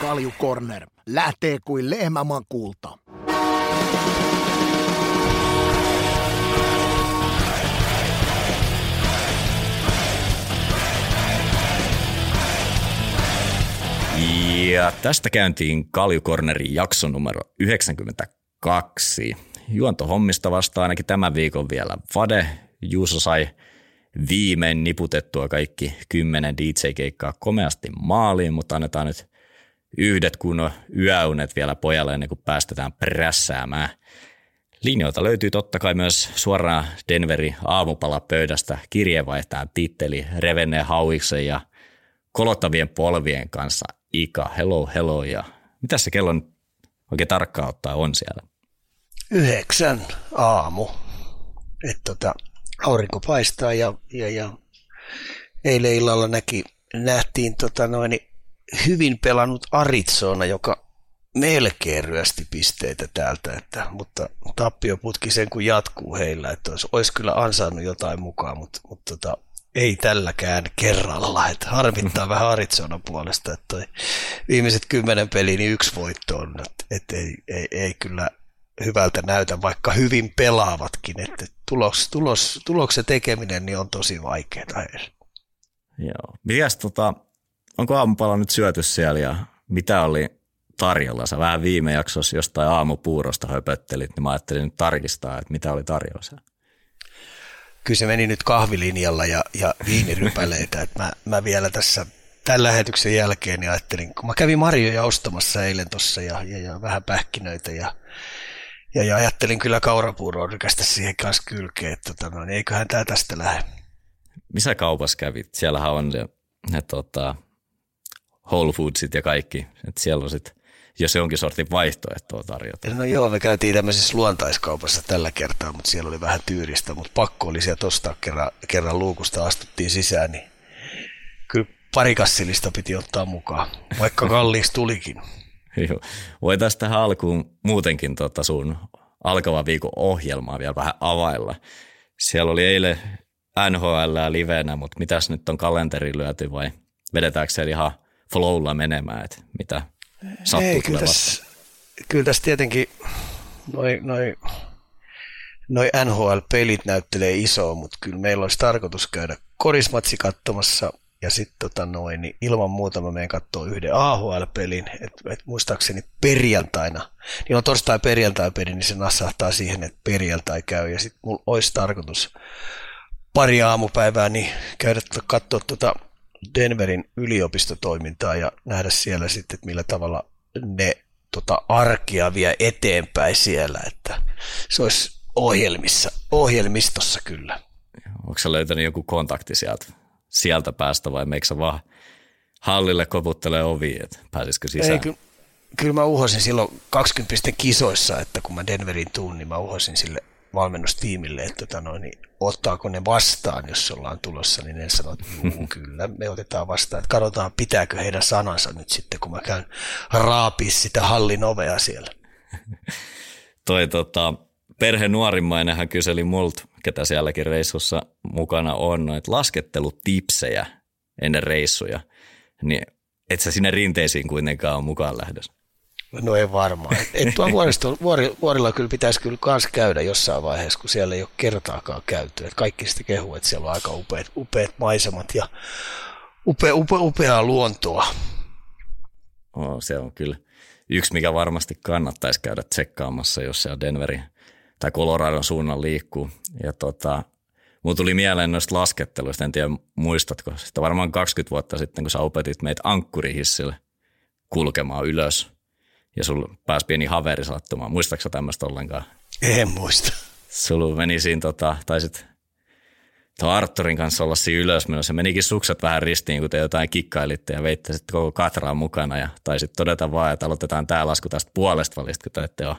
Kalju Corner lähtee kuin lehmäman kulta. Ja tästä käyntiin Kaljukornerin jakso numero 92. Juontohommista vastaa ainakin tämän viikon vielä Vade. Juuso sai viimein niputettua kaikki kymmenen DJ-keikkaa komeasti maaliin, mutta annetaan nyt yhdet kunnon yöunet vielä pojalle ennen kuin päästetään prässäämään. Linjoilta löytyy totta kai myös suoraan Denverin aamupalapöydästä kirjeenvaihtajan titteli Revenne Hauiksen ja kolottavien polvien kanssa Ika, hello, hello ja mitä se kello oikein tarkkaan ottaa on siellä? Yhdeksän aamu. Et tota, aurinko paistaa ja, ja, ja eilen illalla näki, nähtiin tota noin, hyvin pelannut Arizona, joka melkein ryösti pisteitä täältä, että, mutta tappioputki sen kun jatkuu heillä, että olisi, olisi kyllä ansainnut jotain mukaan, mutta, mutta tota, ei tälläkään kerralla. Että harmittaa vähän Arizonan puolesta, että toi viimeiset kymmenen peliä niin yksi voitto on. Että, että ei, ei, ei, kyllä hyvältä näytä, vaikka hyvin pelaavatkin. Että tulos, tulos, tuloksen tekeminen niin on tosi vaikeaa. Joo. Mikäs, tota, onko aamupala nyt syöty siellä ja mitä oli tarjolla? Sä vähän viime jaksossa jostain aamupuurosta höpöttelit, niin mä ajattelin nyt tarkistaa, että mitä oli tarjolla siellä kyllä se meni nyt kahvilinjalla ja, ja viinirypäleitä. että mä, mä, vielä tässä tämän lähetyksen jälkeen niin ajattelin, kun mä kävin Marjoja ostamassa eilen tuossa ja, ja, ja, vähän pähkinöitä ja, ja, ja ajattelin kyllä kaurapuuroa rykästä siihen kanssa kylkeen, että tota, no, niin eiköhän tämä tästä lähde. Missä kaupassa kävit? Siellähän on ne, ne tota, Whole Foodsit ja kaikki. Et siellä on sit jos jonkin sortin vaihtoehtoa tarjota. No joo, me käytiin tämmöisessä luontaiskaupassa tällä kertaa, mutta siellä oli vähän tyyristä, mutta pakko oli sieltä ostaa kerran, kerran luukusta astuttiin sisään, niin kyllä pari kassilista piti ottaa mukaan, vaikka kalliiksi tulikin. Joo. Voitaisiin tähän alkuun muutenkin tota sun alkava viikon ohjelmaa vielä vähän availla. Siellä oli eilen NHL livenä, mutta mitäs nyt on kalenteri lyöty vai vedetäänkö se ihan flowlla menemään, että mitä sattuu Ei, kyllä tässä, kyllä tässä tietenkin noin noi, noi NHL-pelit näyttelee isoa, mutta kyllä meillä olisi tarkoitus käydä korismatsi katsomassa ja sitten tota noin, niin ilman muuta mä menen katsoa yhden AHL-pelin, että et muistaakseni perjantaina, niin on torstai perjantai peli, niin se nassahtaa siihen, että perjantai käy. Ja sitten mulla olisi tarkoitus pari aamupäivää niin käydä katsoa tuota Denverin yliopistotoimintaa ja nähdä siellä sitten, että millä tavalla ne tota, arkia vie eteenpäin siellä, että se olisi ohjelmissa, ohjelmistossa kyllä. Onko sä löytänyt joku kontakti sieltä, sieltä päästä vai meikö vaan hallille koputtelee ovi, että pääsisikö sisään? Ei, kyllä, kyllä mä uhosin silloin 20 kisoissa, että kun mä Denverin tuun, niin mä uhosin sille valmennustiimille, että tota noin, niin ottaako ne vastaan, jos ollaan tulossa, niin ne sanoo, että kyllä, me otetaan vastaan. Että katsotaan, pitääkö heidän sanansa nyt sitten, kun mä käyn raapii sitä hallin ovea siellä. Toi tota, perhe nuorimmainenhan kyseli multa, ketä sielläkin reissussa mukana on, että laskettelutipsejä ennen reissuja, niin et sä sinne rinteisiin kuitenkaan ole mukaan lähdössä. No ei varmaan. Et tuo vuoristo, vuori, vuorilla kyllä pitäisi kyllä kans käydä jossain vaiheessa, kun siellä ei ole kertaakaan käyty. Et kaikki sitten kehuu, että siellä on aika upeat, upeat maisemat ja upea, upea, upeaa luontoa. Oh, se on kyllä yksi, mikä varmasti kannattaisi käydä tsekkaamassa, jos se on Denverin tai Coloradon suunnan liikkuu. Ja tota, Mulla tuli mieleen noista lasketteluista, en tiedä muistatko, sitä varmaan 20 vuotta sitten, kun sä opetit meitä ankkurihissille kulkemaan ylös ja sulla pääsi pieni haveri sattumaan. Muistaaksä tämmöistä ollenkaan? En muista. Sulla meni siinä, tota, taisit tuon Arturin kanssa olla siinä ylös menossa. Menikin sukset vähän ristiin, kun te jotain kikkailitte ja veitte sitten koko katraa mukana ja taisit todeta vaan, että aloitetaan tämä lasku tästä puolesta välistä, kun te ette ole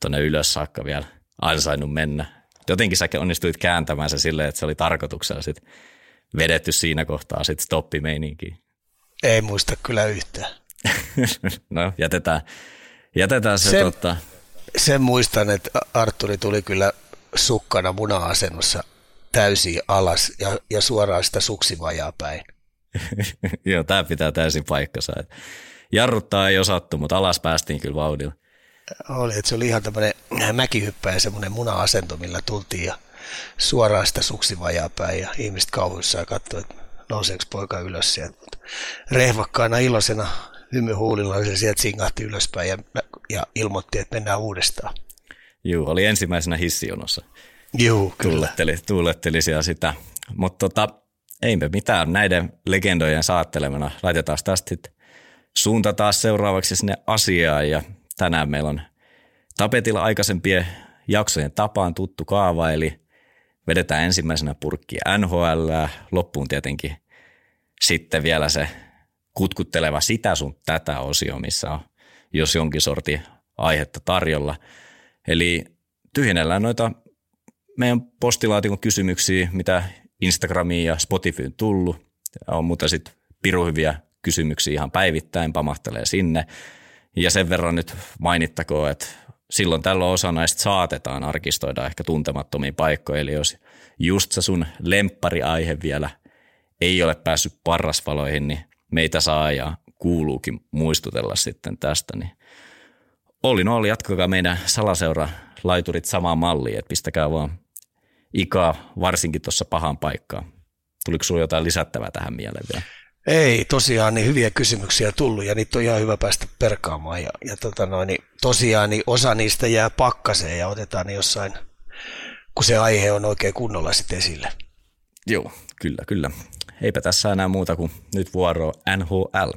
tuonne ylös saakka vielä ansainnut mennä. Jotenkin sä onnistuit kääntämään se silleen, että se oli tarkoituksella sitten vedetty siinä kohtaa sitten stoppimeininkiin. Ei muista kyllä yhtään. no jätetään, jätetään se. Sen, tota... sen muistan, että Arturi tuli kyllä sukkana muna-asennossa täysin alas ja, ja suoraan sitä suksivajaa päin. Joo, tämä pitää täysin paikkansa. jarruttaa ei osattu, mutta alas päästiin kyllä vauhdilla. Oli, että se oli ihan tämmöinen mäkihyppäjä semmoinen muna-asento, millä tultiin ja suoraan sitä suksivajaa päin ja ihmiset kauhuissaan katsoivat, että nouseeko poika ylös sieltä. Rehvakkaana iloisena hymyhuulilla se sieltä singahti ylöspäin ja, ja ilmoitti, että mennään uudestaan. Juu, oli ensimmäisenä hissijonossa. Juu, kyllä. Tuuletteli, tuuletteli siellä sitä. Mutta tota, ei me mitään näiden legendojen saattelemana. Laitetaan tästä sitten suunta taas seuraavaksi sinne asiaan ja tänään meillä on tapetilla aikaisempien jaksojen tapaan tuttu kaava, eli vedetään ensimmäisenä purkki NHL, loppuun tietenkin sitten vielä se kutkutteleva sitä sun tätä osio, missä on jos jonkin sorti aihetta tarjolla. Eli tyhjennellään noita meidän postilaatikon kysymyksiä, mitä Instagramiin ja Spotifyyn tullut. On muuten sitten piru hyviä kysymyksiä ihan päivittäin, pamahtelee sinne. Ja sen verran nyt mainittakoon, että silloin tällä osa näistä saatetaan arkistoida ehkä tuntemattomiin paikkoihin. Eli jos just se sun lemppariaihe vielä ei ole päässyt parrasvaloihin, niin meitä saa ja kuuluukin muistutella sitten tästä. Niin oli no oli, jatkakaa meidän salaseura laiturit samaan malliin, että pistäkää vaan ikaa varsinkin tuossa pahan paikkaan. Tuliko sinulla jotain lisättävää tähän mieleen vielä? Ei, tosiaan niin hyviä kysymyksiä tullut ja niitä on ihan hyvä päästä perkaamaan. Ja, ja tota noin, niin tosiaan niin osa niistä jää pakkaseen ja otetaan ne jossain, kun se aihe on oikein kunnolla sitten esille. Joo, kyllä, kyllä. Eipä tässä enää muuta kuin nyt vuoro NHL.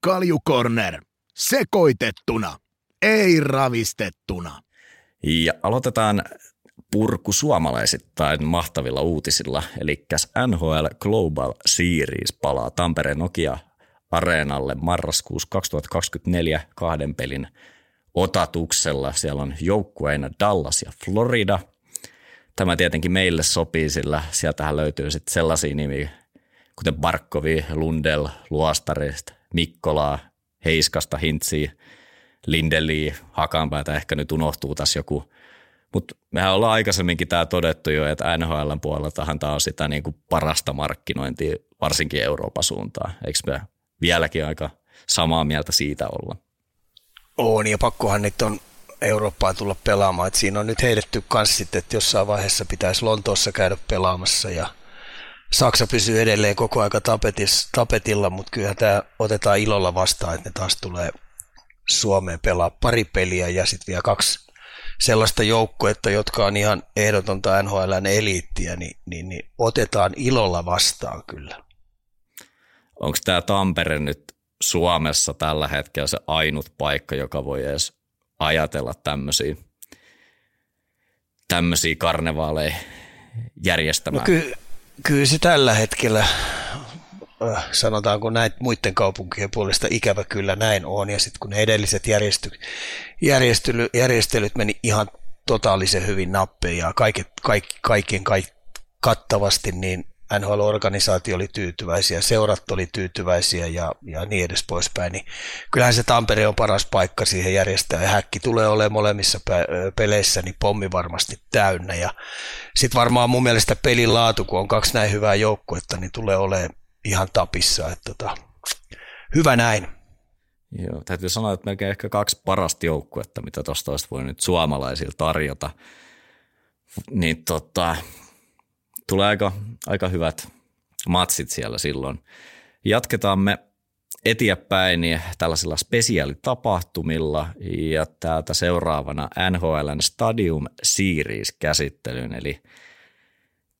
Kaljukorner. Sekoitettuna. Ei ravistettuna. Ja aloitetaan purku suomalaisittain mahtavilla uutisilla, eli NHL Global Series palaa Tampereen Nokia Areenalle marraskuussa 2024 kahden pelin otatuksella. Siellä on joukkueina Dallas ja Florida. Tämä tietenkin meille sopii, sillä sieltähän löytyy sitten sellaisia nimiä, kuten Barkovi, Lundell, Luostarista, Mikkolaa, Heiskasta, Hintsiä, Lindeli, Hakanpäätä ehkä nyt unohtuu tässä joku – mutta mehän ollaan aikaisemminkin tämä todettu jo, että NHL puoleltahan tämä on sitä niin parasta markkinointia, varsinkin Euroopan suuntaan. Eikö me vieläkin aika samaa mieltä siitä olla? On, ja pakkohan nyt on Eurooppaan tulla pelaamaan. Et siinä on nyt heitetty kans sitten, että jossain vaiheessa pitäisi Lontoossa käydä pelaamassa ja Saksa pysyy edelleen koko aika tapetis, tapetilla, mutta kyllä tämä otetaan ilolla vastaan, että ne taas tulee Suomeen pelaa pari peliä ja sitten vielä kaksi sellaista joukkuetta, jotka on ihan ehdotonta NHLn eliittiä, niin, niin, niin otetaan ilolla vastaan kyllä. Onko tämä Tampere nyt Suomessa tällä hetkellä se ainut paikka, joka voi edes ajatella tämmöisiä, tämmöisiä karnevaaleja järjestämään? No ky- kyllä se tällä hetkellä Äh, sanotaanko näin muiden kaupunkien puolesta ikävä kyllä näin on. Ja sitten kun ne edelliset järjesty, järjestely, järjestelyt meni ihan totaalisen hyvin nappeen ja kaiket, kaik, kaiken kaik, kattavasti, niin NHL-organisaatio oli tyytyväisiä, seurat oli tyytyväisiä ja, ja niin edes poispäin, niin kyllähän se Tampere on paras paikka siihen järjestää ja häkki tulee olemaan molemmissa peleissä niin pommi varmasti täynnä ja sitten varmaan mun mielestä pelin laatu, kun on kaksi näin hyvää joukkuetta, niin tulee olemaan ihan tapissa. Että tota, hyvä näin. Joo, täytyy sanoa, että melkein ehkä kaksi parasta joukkuetta, mitä tuosta olisi voi nyt suomalaisilla tarjota. Niin tota, tulee aika, aika hyvät matsit siellä silloin. Jatketaan me eteenpäin tällaisilla spesiaalitapahtumilla ja täältä seuraavana NHLn Stadium Series käsittelyyn, eli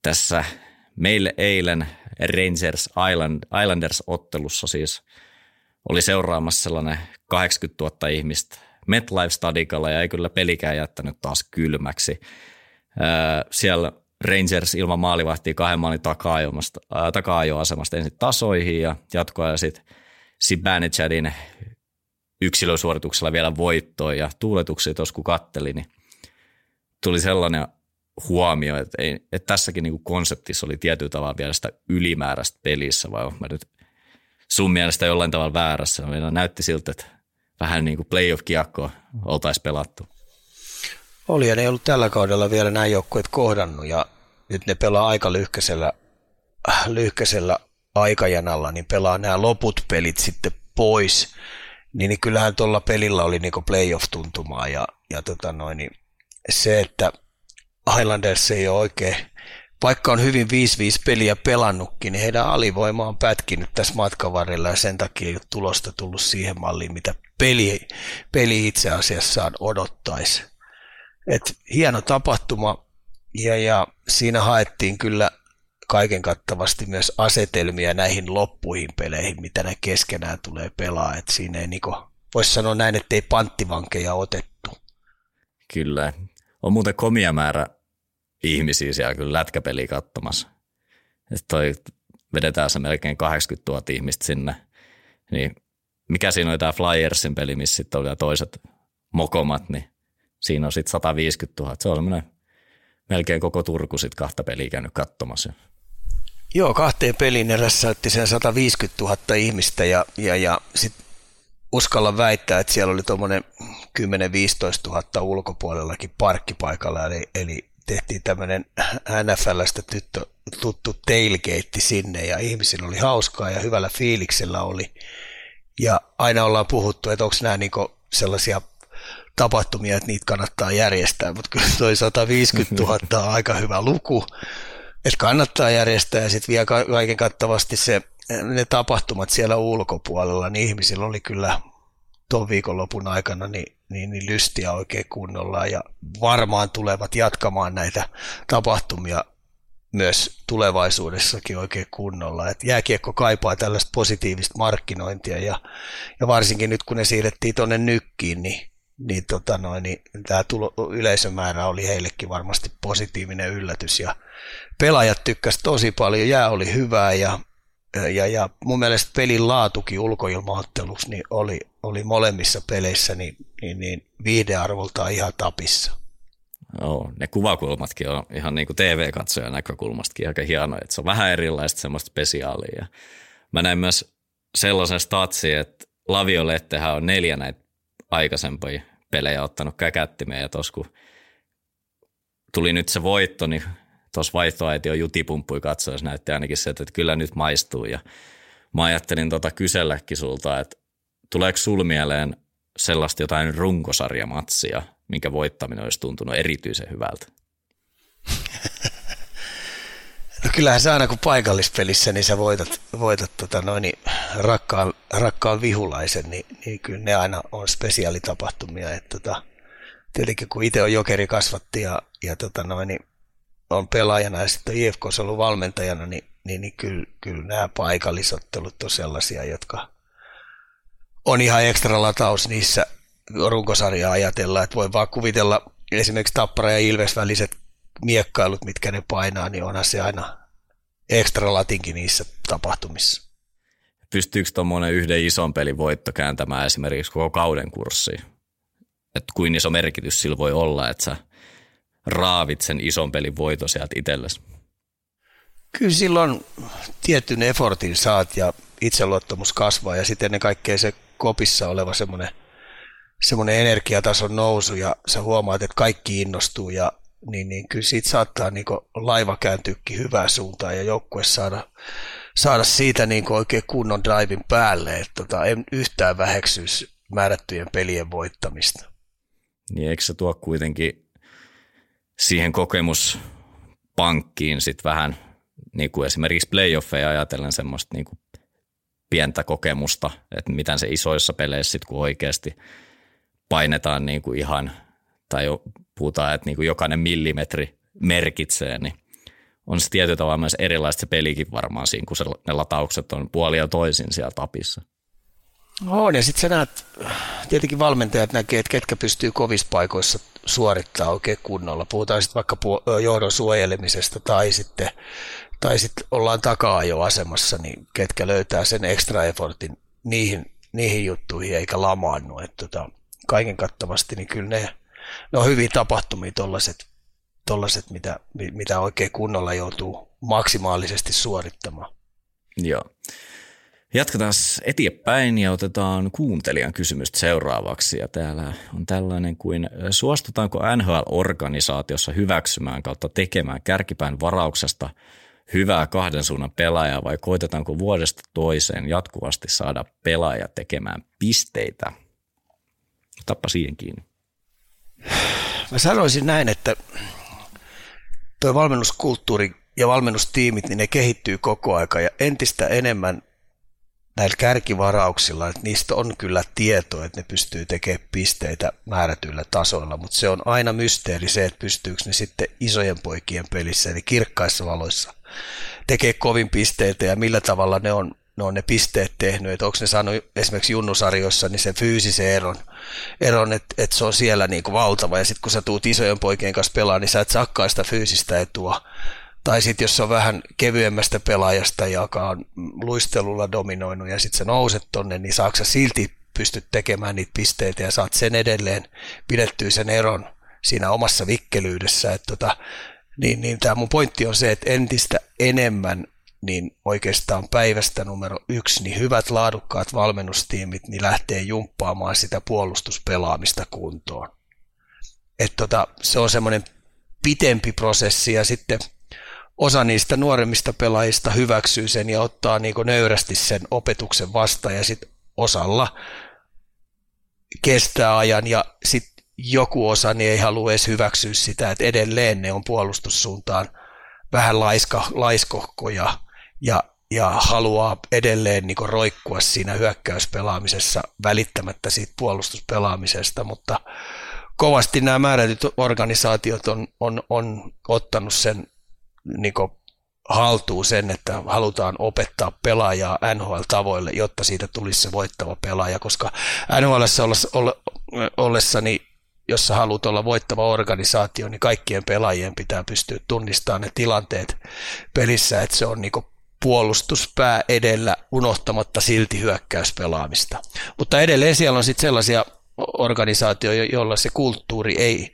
tässä meille eilen Rangers Island, Islanders-ottelussa siis oli seuraamassa sellainen 80 000 ihmistä MetLife Stadikalla ja ei kyllä pelikään jättänyt taas kylmäksi. siellä Rangers ilman maalivahtia kahden maalin taka-ajoasemasta ensin tasoihin ja jatkoa ja sitten Sibanejadin yksilösuorituksella vielä voittoon ja tuuletuksia tuossa kun katteli, niin tuli sellainen huomio, että, ei, että tässäkin niin konseptissa oli tietyllä tavalla vielä sitä ylimääräistä pelissä, vai mä nyt sun mielestä jollain tavalla väärässä. Meillä näytti siltä, että vähän niin kuin playoff-kiekkoa oltaisiin pelattu. Oli ja ne ei ollut tällä kaudella vielä näin joukkueet kohdannut ja nyt ne pelaa aika lyhkäisellä, lyhkäisellä aikajanalla, niin pelaa nämä loput pelit sitten pois. niin, niin kyllähän tuolla pelillä oli niin playoff-tuntumaa ja, ja tota noin, niin se, että Highlanders ei ole oikein, vaikka on hyvin 5-5 peliä pelannutkin, niin heidän alivoima on pätkinyt tässä matkan varrella ja sen takia ei ole tulosta tullut siihen malliin, mitä peli, peli itse asiassa odottaisi. Et hieno tapahtuma ja, ja siinä haettiin kyllä kaiken kattavasti myös asetelmia näihin loppuihin peleihin, mitä ne keskenään tulee pelaa. Et siinä ei niinku, voisi sanoa näin, että ei panttivankeja otettu. Kyllä. On muuten komia määrä ihmisiä siellä kyllä lätkäpeliä katsomassa. Toi vedetään se melkein 80 000 ihmistä sinne. Niin mikä siinä oli tämä Flyersin peli, missä sitten oli toiset mokomat, niin siinä on sitten 150 000. Se on semmoinen melkein koko Turku sitten kahta peliä käynyt katsomassa. Joo, kahteen peliin erässä otti sen 150 000 ihmistä ja, ja, ja sitten uskalla väittää, että siellä oli tuommoinen 10-15 000 ulkopuolellakin parkkipaikalla, eli, eli tehtiin tämmöinen NFLstä tyttö, tuttu tailgate sinne ja ihmisillä oli hauskaa ja hyvällä fiiliksellä oli. Ja aina ollaan puhuttu, että onko nämä niinku sellaisia tapahtumia, että niitä kannattaa järjestää, mutta kyllä toi 150 000 on aika hyvä luku, että kannattaa järjestää ja sitten vielä kaiken kattavasti se, ne tapahtumat siellä ulkopuolella, niin ihmisillä oli kyllä tuon viikonlopun aikana niin, niin, niin lystiä oikein kunnolla ja varmaan tulevat jatkamaan näitä tapahtumia myös tulevaisuudessakin oikein kunnolla. Et jääkiekko kaipaa tällaista positiivista markkinointia ja, ja varsinkin nyt kun ne siirrettiin tuonne nykkiin, niin niin, tota noin, niin tämä tulo, yleisömäärä oli heillekin varmasti positiivinen yllätys ja pelaajat tykkäsivät tosi paljon, jää oli hyvää ja, ja, ja mun mielestä pelin laatukin ulkoilmaotteluksi niin oli, oli molemmissa peleissä niin, niin, niin viihdearvoltaan ihan tapissa. Joo, ne kuvakulmatkin on ihan niin kuin TV-katsojan näkökulmastakin aika hienoja, että se on vähän erilaista semmoista spesiaalia. Mä näin myös sellaisen statsin, että Laviolettehän on neljä näitä aikaisempia pelejä ottanut käkättimeen ja tuossa kun tuli nyt se voitto, niin tuossa vaihtoaitio jutipumppui katsoessa näytti ainakin se, että kyllä nyt maistuu ja mä ajattelin tota kyselläkin sulta, että tuleeko sul mieleen sellaista jotain runkosarjamatsia, minkä voittaminen olisi tuntunut erityisen hyvältä? No kyllähän se aina kun paikallispelissä, niin sä voitat, voitat tota noin, niin rakkaan, rakkaan vihulaisen, niin, niin kyllä ne aina on spesiaalitapahtumia. Että tota, tietenkin kun itse on jokeri kasvatti ja, ja tota noin, niin on pelaajana ja sitten IFK on ollut valmentajana, niin, niin, niin kyllä, kyllä nämä paikallisottelut on sellaisia, jotka on ihan ekstra lataus niissä runkosarjaa ajatella, että voi vaan kuvitella esimerkiksi Tappara ja Ilves väliset miekkailut, mitkä ne painaa, niin onhan se aina ekstra latinkin niissä tapahtumissa. Pystyykö tuommoinen yhden ison pelin voitto kääntämään esimerkiksi koko kauden kurssiin? Että kuin iso merkitys sillä voi olla, että sä raavit sen ison pelin voito sieltä itsellesi? Kyllä silloin tietyn effortin saat ja itseluottamus kasvaa ja sitten ennen kaikkea se kopissa oleva semmoinen, semmoinen energiatason nousu ja sä huomaat, että kaikki innostuu ja niin, niin kyllä siitä saattaa niin laiva kääntyykin hyvään suuntaan ja joukkue saada, saada siitä niin oikein kunnon drivin päälle, että tota, en yhtään väheksyisi määrättyjen pelien voittamista. Niin eikö se tuo kuitenkin siihen kokemuspankkiin sitten vähän niin kuin esimerkiksi playoffeja ajatellen semmoista niin kuin pientä kokemusta, että miten se isoissa peleissä sitten kun oikeasti painetaan niin kuin ihan, tai jo puhutaan, että niin kuin jokainen millimetri merkitsee, niin on se tietyllä tavalla myös erilaista se pelikin varmaan siinä, kun se, ne lataukset on puolia toisin siellä tapissa. On, ja sitten sä näet, tietenkin valmentajat näkee, että ketkä pystyy kovissa paikoissa suorittaa oikein kunnolla. Puhutaan sitten vaikka johdon suojelemisesta tai sitten, tai sitten ollaan takaa jo asemassa, niin ketkä löytää sen extra effortin niihin, niihin juttuihin eikä lamaannu. Että tota, kaiken kattavasti, niin kyllä ne, ne on hyviä tapahtumia tollaset, tollaset mitä, mitä oikein kunnolla joutuu maksimaalisesti suorittamaan. Joo. Jatketaan eteenpäin ja otetaan kuuntelijan kysymystä seuraavaksi. Ja täällä on tällainen kuin, suostutaanko NHL-organisaatiossa hyväksymään kautta tekemään kärkipään varauksesta hyvää kahden suunnan pelaajaa vai koitetaanko vuodesta toiseen jatkuvasti saada pelaaja tekemään pisteitä? Tappa siihen kiinni. Mä sanoisin näin, että tuo valmennuskulttuuri ja valmennustiimit, niin ne kehittyy koko aika ja entistä enemmän näillä kärkivarauksilla, että niistä on kyllä tietoa, että ne pystyy tekemään pisteitä määrätyillä tasoilla, mutta se on aina mysteeri se, että pystyykö ne sitten isojen poikien pelissä, eli kirkkaissa valoissa, tekee kovin pisteitä ja millä tavalla ne on ne, on ne pisteet tehnyt, että onko ne saanut esimerkiksi junnusarjoissa niin sen fyysisen eron, eron että, että se on siellä niin kuin valtava. Ja sitten kun sä tuut isojen poikien kanssa pelaamaan, niin sä et sakkaa sitä fyysistä etua, tai sitten jos se on vähän kevyemmästä pelaajasta, joka on luistelulla dominoinut ja sitten sä nouset tonne, niin saaksa silti pystyt tekemään niitä pisteitä ja saat sen edelleen pidettyä sen eron siinä omassa vikkelyydessä. Että tota, niin, niin tämä mun pointti on se, että entistä enemmän niin oikeastaan päivästä numero yksi, niin hyvät laadukkaat valmennustiimit niin lähtee jumppaamaan sitä puolustuspelaamista kuntoon. Et tota, se on semmoinen pitempi prosessi ja sitten – osa niistä nuoremmista pelaajista hyväksyy sen ja ottaa niin nöyrästi sen opetuksen vastaan ja sitten osalla kestää ajan ja sitten joku osa niin ei halua edes hyväksyä sitä, että edelleen ne on puolustussuuntaan vähän laiska, laiskohkoja ja, ja haluaa edelleen niin roikkua siinä hyökkäyspelaamisessa välittämättä siitä puolustuspelaamisesta, mutta kovasti nämä määrätyt organisaatiot on, on, on ottanut sen niin haltuu sen, että halutaan opettaa pelaajaa NHL-tavoille, jotta siitä tulisi se voittava pelaaja, koska NHL ollessa, niin jos sä haluat olla voittava organisaatio, niin kaikkien pelaajien pitää pystyä tunnistamaan ne tilanteet pelissä, että se on niin puolustuspää edellä unohtamatta silti hyökkäyspelaamista. Mutta edelleen siellä on sitten sellaisia organisaatioita, joilla se kulttuuri ei,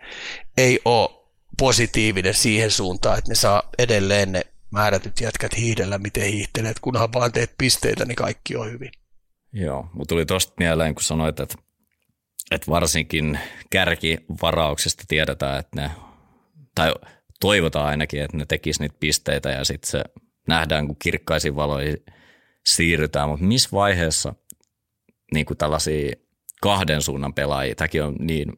ei ole positiivinen siihen suuntaan, että ne saa edelleen ne määrätyt jätkät hiihdellä, miten hiihtelet, kunhan vaan teet pisteitä, niin kaikki on hyvin. Joo, mutta tuli tuosta mieleen, kun sanoit, että, että varsinkin kärkivarauksista tiedetään, että ne, tai toivotaan ainakin, että ne tekisi niitä pisteitä ja sitten se nähdään, kun kirkkaisiin valoihin siirrytään, mutta missä vaiheessa niin kuin tällaisia kahden suunnan pelaajia, tämäkin on niin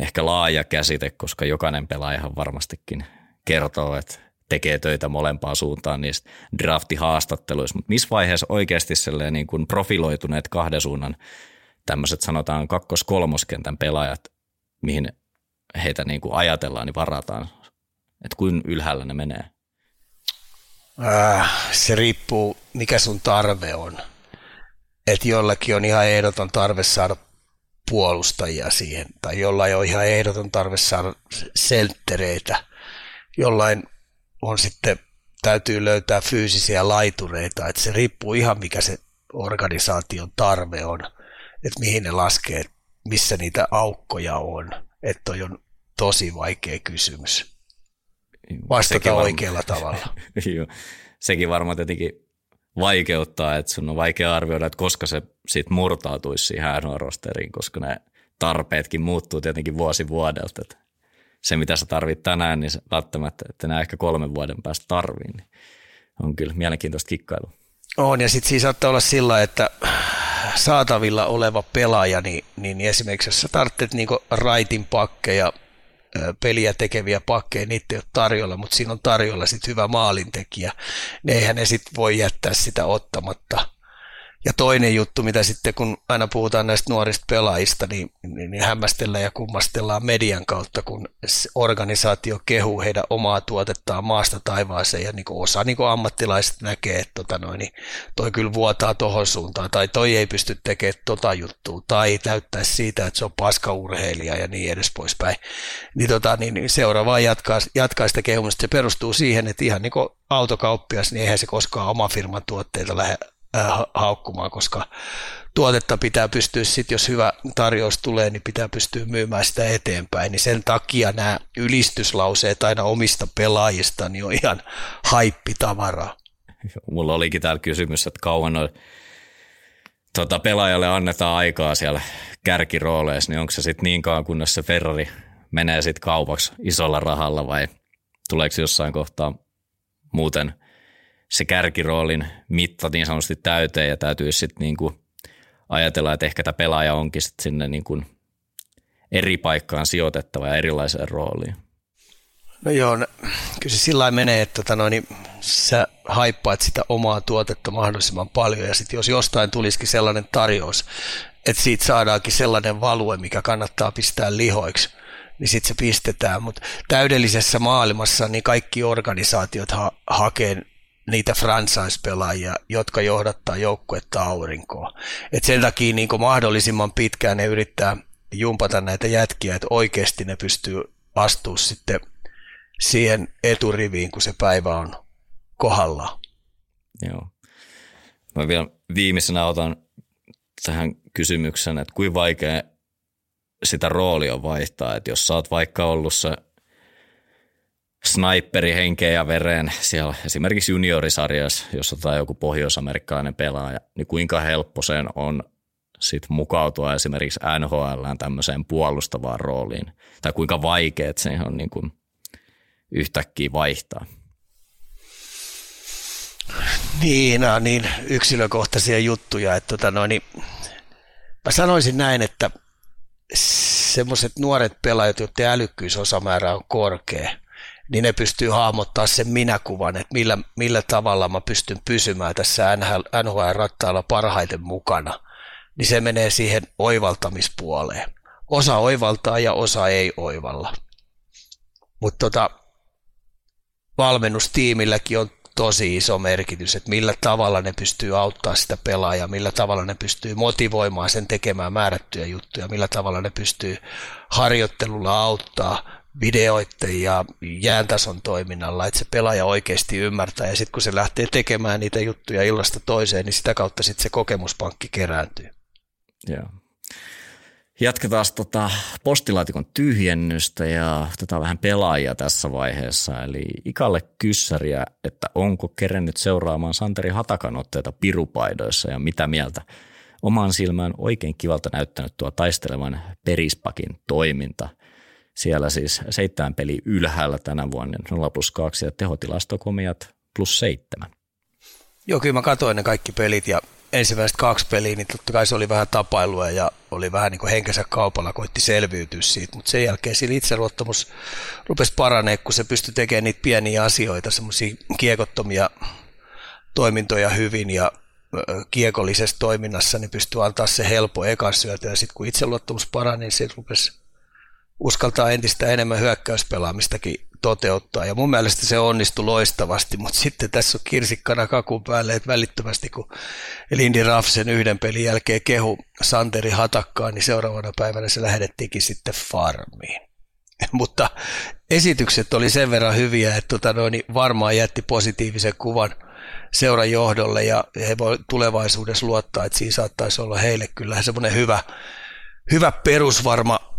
ehkä laaja käsite, koska jokainen pelaajahan varmastikin kertoo, että tekee töitä molempaan suuntaan niistä draftihaastatteluissa, mutta missä vaiheessa oikeasti niin kuin profiloituneet kahden suunnan tämmöiset sanotaan kakkos-kolmoskentän pelaajat, mihin heitä niin kuin ajatellaan, niin varataan, että kuin ylhäällä ne menee? Äh, se riippuu, mikä sun tarve on. Että jollakin on ihan ehdoton tarve saada puolustajia siihen, tai jollain on ihan ehdoton tarve saada selttereitä, jollain on sitten, täytyy löytää fyysisiä laitureita, että se riippuu ihan mikä se organisaation tarve on, että mihin ne laskee, missä niitä aukkoja on, että on tosi vaikea kysymys. Vastata oikealla tavalla. Joo. Sekin varmaan tietenkin vaikeuttaa, että sun on vaikea arvioida, että koska se sit murtautuisi siihen rosteriin, koska ne tarpeetkin muuttuu tietenkin vuosi vuodelta. Että se, mitä sä tarvit tänään, niin välttämättä, että nämä ehkä kolmen vuoden päästä tarvii, niin on kyllä mielenkiintoista kikkailua. On, ja sitten siinä saattaa olla sillä, että saatavilla oleva pelaaja, niin, niin esimerkiksi jos sä tarvitset niinku raitin pakkeja peliä tekeviä pakkeja, niitä ei ole tarjolla, mutta siinä on tarjolla sitten hyvä maalintekijä. Ne eihän ne sitten voi jättää sitä ottamatta. Ja toinen juttu, mitä sitten kun aina puhutaan näistä nuorista pelaajista, niin, niin, niin hämmästellään ja kummastellaan median kautta, kun organisaatio kehuu heidän omaa tuotettaan maasta taivaaseen ja niin osa niin ammattilaiset näkee, että tota noin, niin toi kyllä vuotaa tohon suuntaan tai toi ei pysty tekemään tota juttua tai näyttää siitä, että se on paskaurheilija ja niin edes poispäin. Niin, tota, niin, niin seuraava jatkaa, jatkaa sitä kehumista. Se perustuu siihen, että ihan niin kuin autokauppias, niin eihän se koskaan oma firman tuotteita lähde äh, haukkumaan, koska tuotetta pitää pystyä sitten, jos hyvä tarjous tulee, niin pitää pystyä myymään sitä eteenpäin. Niin sen takia nämä ylistyslauseet aina omista pelaajista niin on ihan haippitavaraa. Mulla olikin täällä kysymys, että kauan on, tota, pelaajalle annetaan aikaa siellä kärkirooleissa, niin onko se sitten niin kauan, kunnes se Ferrari menee sitten kaupaksi isolla rahalla vai tuleeko jossain kohtaa muuten se kärkiroolin mitta niin sanotusti täyteen ja täytyy sitten niin kuin ajatella, että ehkä tämä pelaaja onkin sitten sinne niin kuin eri paikkaan sijoitettava ja erilaiseen rooliin. No joo, no, kyllä se sillä menee, että tota noin, niin sä haippaat sitä omaa tuotetta mahdollisimman paljon ja sitten jos jostain tulisikin sellainen tarjous, että siitä saadaankin sellainen value, mikä kannattaa pistää lihoiksi, niin sitten se pistetään. Mutta täydellisessä maailmassa niin kaikki organisaatiot ha- hakee niitä franchise-pelaajia, jotka johdattaa joukkuetta aurinkoon. Et sen takia niin mahdollisimman pitkään ne yrittää jumpata näitä jätkiä, että oikeasti ne pystyy astua sitten siihen eturiviin, kun se päivä on kohdalla. Joo. Mä vielä viimeisenä otan tähän kysymyksen, että kuinka vaikea sitä roolia vaihtaa, että jos sä oot vaikka ollut se sniperi henkeä ja vereen siellä esimerkiksi juniorisarjassa, jos otetaan joku pohjoisamerikkalainen pelaaja, niin kuinka helppo sen on sit mukautua esimerkiksi NHL tämmöiseen puolustavaan rooliin, tai kuinka vaikeet se on niin kuin yhtäkkiä vaihtaa. Niin, nämä on niin yksilökohtaisia juttuja, että tota noin, niin mä sanoisin näin, että semmoiset nuoret pelaajat, joiden älykkyysosamäärä on korkea, niin ne pystyy hahmottaa sen minäkuvan, että millä, millä tavalla mä pystyn pysymään tässä NHL-rattaalla parhaiten mukana, niin se menee siihen oivaltamispuoleen. Osa oivaltaa ja osa ei oivalla. Mutta tota, valmennustiimilläkin on tosi iso merkitys, että millä tavalla ne pystyy auttaa sitä pelaajaa, millä tavalla ne pystyy motivoimaan sen tekemään määrättyjä juttuja, millä tavalla ne pystyy harjoittelulla auttaa videoiden ja jääntason toiminnalla, että se pelaaja oikeasti ymmärtää ja sitten kun se lähtee tekemään niitä juttuja illasta toiseen, niin sitä kautta sitten se kokemuspankki kerääntyy. Joo. Jatketaan tota postilaatikon tyhjennystä ja otetaan vähän pelaajia tässä vaiheessa. Eli Ikalle kyssäriä, että onko kerennyt seuraamaan Santeri Hatakan otteita pirupaidoissa ja mitä mieltä. Oman silmään oikein kivalta näyttänyt tuo taistelevan perispakin toiminta. Siellä siis seitsemän peli ylhäällä tänä vuonna, 0 plus 2 ja tehotilastokomiat plus 7. Joo, kyllä mä katsoin ne kaikki pelit ja ensimmäiset kaksi peliä, niin totta kai se oli vähän tapailua ja oli vähän niin kuin henkensä kaupalla, koitti selviytyä siitä, mutta sen jälkeen sillä itseluottamus rupesi paranee, kun se pystyi tekemään niitä pieniä asioita, semmoisia kiekottomia toimintoja hyvin ja kiekollisessa toiminnassa niin pystyi antaa se helppo ekan syötä ja sitten kun itseluottamus parani, niin se rupesi uskaltaa entistä enemmän hyökkäyspelaamistakin toteuttaa. Ja mun mielestä se onnistui loistavasti, mutta sitten tässä on kirsikkana kakun päälle, että välittömästi kun Lindy Raffsen yhden pelin jälkeen kehu Santeri Hatakkaan, niin seuraavana päivänä se lähdettiinkin sitten farmiin. mutta esitykset oli sen verran hyviä, että tota noin, niin varmaan jätti positiivisen kuvan seuran johdolle ja he voi tulevaisuudessa luottaa, että siinä saattaisi olla heille kyllä semmoinen hyvä, hyvä perusvarma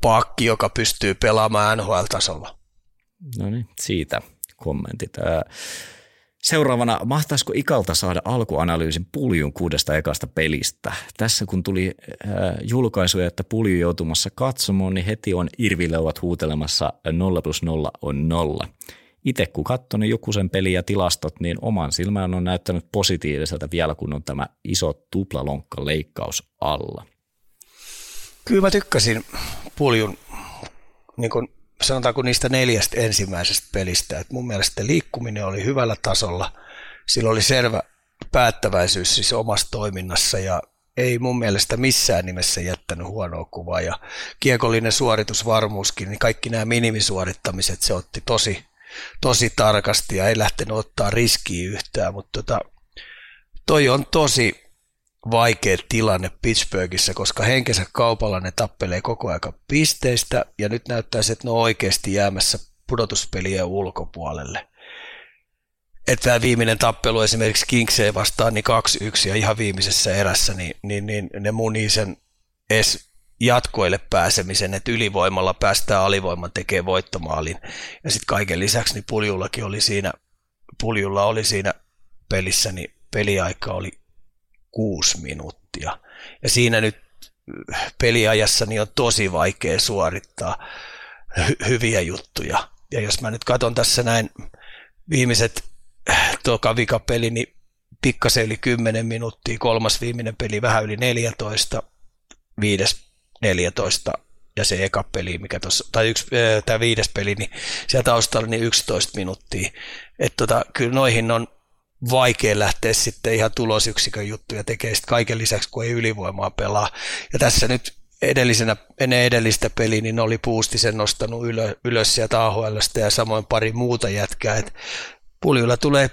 pakki, joka pystyy pelaamaan NHL-tasolla. No niin, siitä kommentit. Seuraavana, mahtaisiko Ikalta saada alkuanalyysin puljun kuudesta ekasta pelistä? Tässä kun tuli julkaisuja, että pulju joutumassa katsomaan, niin heti on Irville ovat huutelemassa 0 plus 0 on 0. Itse kun katson niin joku sen peli ja tilastot, niin oman silmään on näyttänyt positiiviselta vielä, kun on tämä iso tuplalonkka leikkaus alla. Kyllä mä tykkäsin puljun niin kuin sanotaanko niistä neljästä ensimmäisestä pelistä, että mun mielestä liikkuminen oli hyvällä tasolla, sillä oli selvä päättäväisyys siis omassa toiminnassa ja ei mun mielestä missään nimessä jättänyt huonoa kuvaa. Ja kiekollinen suoritusvarmuuskin, niin kaikki nämä minimisuorittamiset se otti tosi, tosi tarkasti ja ei lähtenyt ottaa riskiä yhtään, mutta tota, toi on tosi vaikea tilanne Pittsburghissa, koska henkensä kaupalla ne tappelee koko aika pisteistä ja nyt näyttää, että ne on oikeasti jäämässä pudotuspelien ulkopuolelle. Että tämä viimeinen tappelu esimerkiksi Kingseen vastaan niin 2-1 ja ihan viimeisessä erässä, niin, niin, niin ne munii sen edes jatkoille pääsemisen, että ylivoimalla päästään alivoiman tekee voittomaalin. Ja sitten kaiken lisäksi niin Puljullakin oli siinä, Puljulla oli siinä pelissä, niin peliaika oli kuusi minuuttia. Ja siinä nyt peliajassa niin on tosi vaikea suorittaa hy- hyviä juttuja. Ja jos mä nyt katson tässä näin viimeiset tuo kavikapeli, niin pikkasen yli 10 minuuttia, kolmas viimeinen peli vähän yli 14, viides 14 ja se eka peli, mikä tuossa, tai yksi, tämä viides peli, niin siellä taustalla niin 11 minuuttia. Että tota, kyllä noihin on vaikea lähteä sitten ihan tulosyksikön juttuja tekemään sitten kaiken lisäksi, kun ei ylivoimaa pelaa. Ja tässä nyt edellisenä, ennen edellistä peliä, niin oli Puustisen nostanut ylö, ylös sieltä AHLstä ja samoin pari muuta jätkää. Et Puljula tulee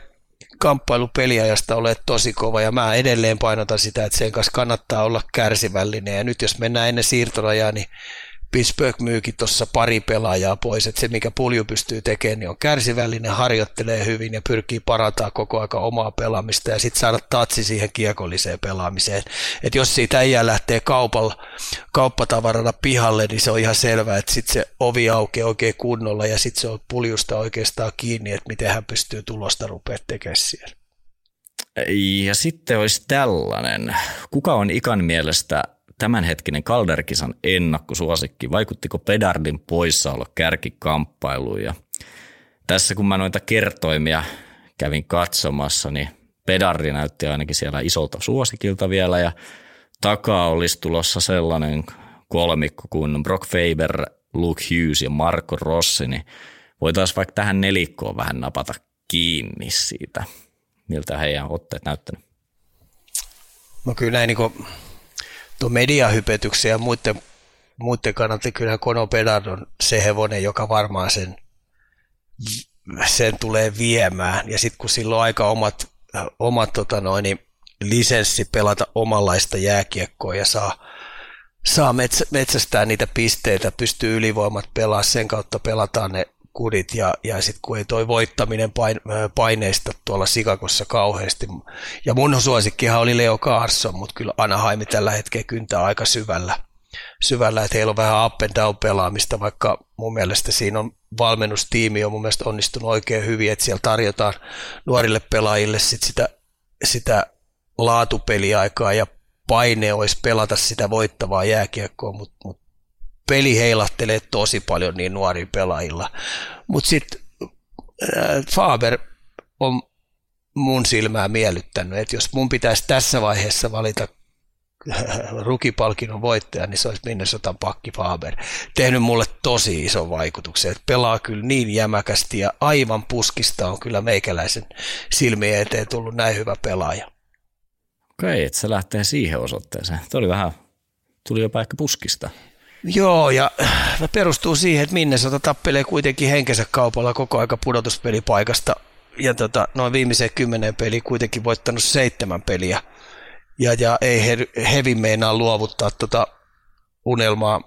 kamppailu peliajasta ole tosi kova ja mä edelleen painotan sitä, että sen kanssa kannattaa olla kärsivällinen ja nyt jos mennään ennen siirtorajaa, niin Pittsburgh myykin tuossa pari pelaajaa pois, että se mikä pulju pystyy tekemään, niin on kärsivällinen, harjoittelee hyvin ja pyrkii parantaa koko aika omaa pelaamista ja sitten saada tatsi siihen kiekolliseen pelaamiseen. Et jos siitä ei lähtee kaupalla, kauppatavarana pihalle, niin se on ihan selvää, että sitten se ovi aukeaa oikein kunnolla ja sitten se on puljusta oikeastaan kiinni, että miten hän pystyy tulosta rupeaa tekemään siellä. Ja sitten olisi tällainen. Kuka on Ikan mielestä tämänhetkinen Kalderkisan ennakkosuosikki, vaikuttiko Pedardin poissaolo kärkikamppailuun? Ja tässä kun mä noita kertoimia kävin katsomassa, niin Pedardi näytti ainakin siellä isolta suosikilta vielä ja takaa olisi tulossa sellainen kolmikko kuin Brock Faber, Luke Hughes ja Marco Rossi, niin voitaisiin vaikka tähän nelikkoon vähän napata kiinni siitä, miltä heidän otteet näyttänyt. No kyllä näin niin tuon mediahypetyksen ja muiden, muiden kannalta kyllä Kono Pedard on se hevonen, joka varmaan sen, sen tulee viemään. Ja sitten kun sillä on aika omat, omat tota noin, lisenssi pelata omanlaista jääkiekkoa ja saa, saa metsä, metsästää niitä pisteitä, pystyy ylivoimat pelaa, sen kautta pelataan ne kudit ja, ja sitten kun ei toi voittaminen pain, paineista tuolla Sikakossa kauheasti. Ja mun suosikkihan oli Leo Carson, mutta kyllä Anaheim tällä hetkellä kyntää aika syvällä, syvällä että heillä on vähän up and down pelaamista, vaikka mun mielestä siinä on valmennustiimi on mun mielestä onnistunut oikein hyvin, että siellä tarjotaan nuorille pelaajille sit sitä, sitä laatupeliaikaa ja paine olisi pelata sitä voittavaa jääkiekkoa, mutta mut peli heilahtelee tosi paljon niin nuorilla pelaajilla. Mutta sitten äh, Faber on mun silmää miellyttänyt, että jos mun pitäisi tässä vaiheessa valita rukipalkinnon voittaja, niin se olisi Minnesotan pakki Faber. Tehnyt mulle tosi ison vaikutuksen, että pelaa kyllä niin jämäkästi ja aivan puskista on kyllä meikäläisen silmien eteen tullut näin hyvä pelaaja. Okei, että se lähtee siihen osoitteeseen. Tuo oli vähän, tuli jopa ehkä puskista. Joo, ja perustuu siihen, että Minnesota tappelee kuitenkin henkensä kaupalla koko aika pudotuspelipaikasta. Ja tota, noin viimeiseen kymmenen peliä kuitenkin voittanut seitsemän peliä. Ja, ja ei he, hevin meinaa luovuttaa tota unelmaa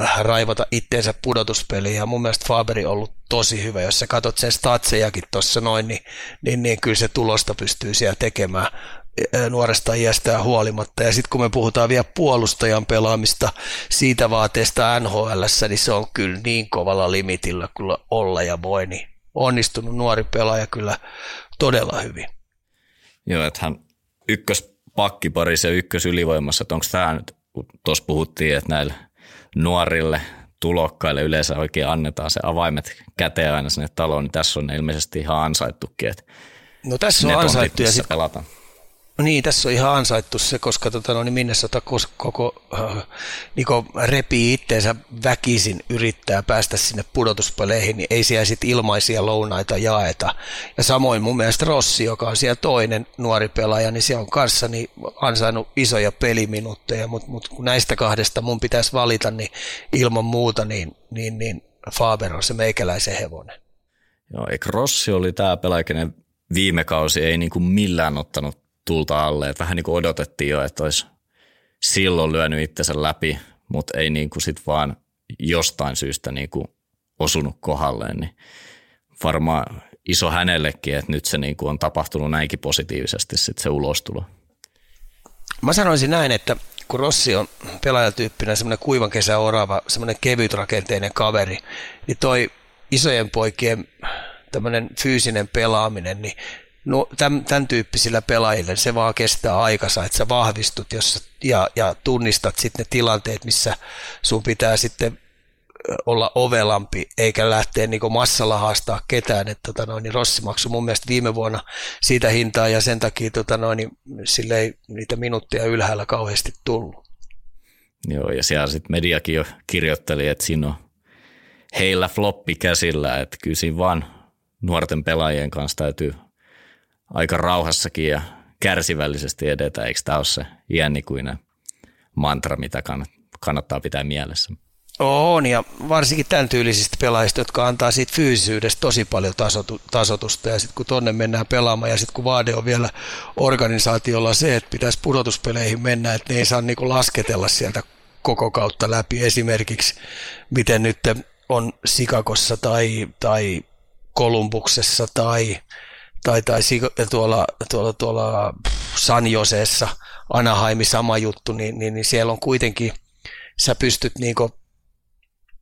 äh, raivata itteensä pudotuspeliin. Ja mun mielestä Faberi on ollut tosi hyvä. Jos sä katsot sen statsejakin tuossa noin, niin, niin, niin kyllä se tulosta pystyy siellä tekemään nuoresta iästä huolimatta. Ja sitten kun me puhutaan vielä puolustajan pelaamista siitä vaateesta NHL, niin se on kyllä niin kovalla limitillä kyllä olla ja voi, niin onnistunut nuori pelaaja kyllä todella hyvin. Joo, että hän ykköspakkiparissa ja ykkösylivoimassa, että onko tämä nyt, tuossa puhuttiin, että näille nuorille tulokkaille yleensä oikein annetaan se avaimet käteen aina sinne taloon, niin tässä on ilmeisesti ihan ansaittukin, että No tässä on ansaittu ja sitten pelataan No niin, tässä on ihan ansaittu se, koska tota, no, niin Minnesota koko äh, niin repii itteensä väkisin yrittää päästä sinne pudotuspeleihin, niin ei siellä sitten ilmaisia lounaita jaeta. Ja samoin mun mielestä Rossi, joka on siellä toinen nuori pelaaja, niin se on kanssa niin ansainnut isoja peliminuutteja, mutta mut kun näistä kahdesta mun pitäisi valita, niin ilman muuta niin, niin, niin Faber on se meikäläisen hevonen. Joo, eikö Rossi oli tämä pelaaja, viime kausi ei niin kuin millään ottanut tulta alle. Että vähän niin kuin odotettiin jo, että olisi silloin lyönyt itsensä läpi, mutta ei niin kuin sit vaan jostain syystä niin kuin osunut kohdalleen. Niin varmaan iso hänellekin, että nyt se niin kuin on tapahtunut näinkin positiivisesti sit se ulostulo. Mä sanoisin näin, että kun Rossi on pelaajatyyppinen semmoinen kuivan kesä orava, semmoinen kevytrakenteinen kaveri, niin toi isojen poikien tämmöinen fyysinen pelaaminen, niin no, tämän, tämän tyyppisillä pelaajilla se vaan kestää aikansa, että sä vahvistut jos, ja, ja tunnistat sitten ne tilanteet, missä sun pitää sitten olla ovelampi eikä lähteä niin massalla haastaa ketään. Että, tota noin, niin Rossi maksoi mun mielestä viime vuonna siitä hintaa ja sen takia tota noin, niin sille ei niitä minuutteja ylhäällä kauheasti tullut. Joo, ja siellä sitten mediakin jo kirjoitteli, että siinä on heillä floppi käsillä, että kyllä siinä vaan nuorten pelaajien kanssa täytyy aika rauhassakin ja kärsivällisesti edetä, eikö tämä ole se iänikuinen mantra, mitä kannattaa pitää mielessä? On, ja varsinkin tämän tyylisistä pelaajista, jotka antaa siitä fyysisyydestä tosi paljon tasotu, tasotusta, ja sitten kun tonne mennään pelaamaan, ja sitten kun vaade on vielä organisaatiolla se, että pitäisi pudotuspeleihin mennä, että ne ei saa niinku lasketella sieltä koko kautta läpi, esimerkiksi miten nyt on Sikakossa tai, tai Kolumbuksessa tai, tai, tai tuolla, tuolla, tuolla San Joseessa, Anaheimi sama juttu, niin, niin, niin siellä on kuitenkin, sä pystyt niinku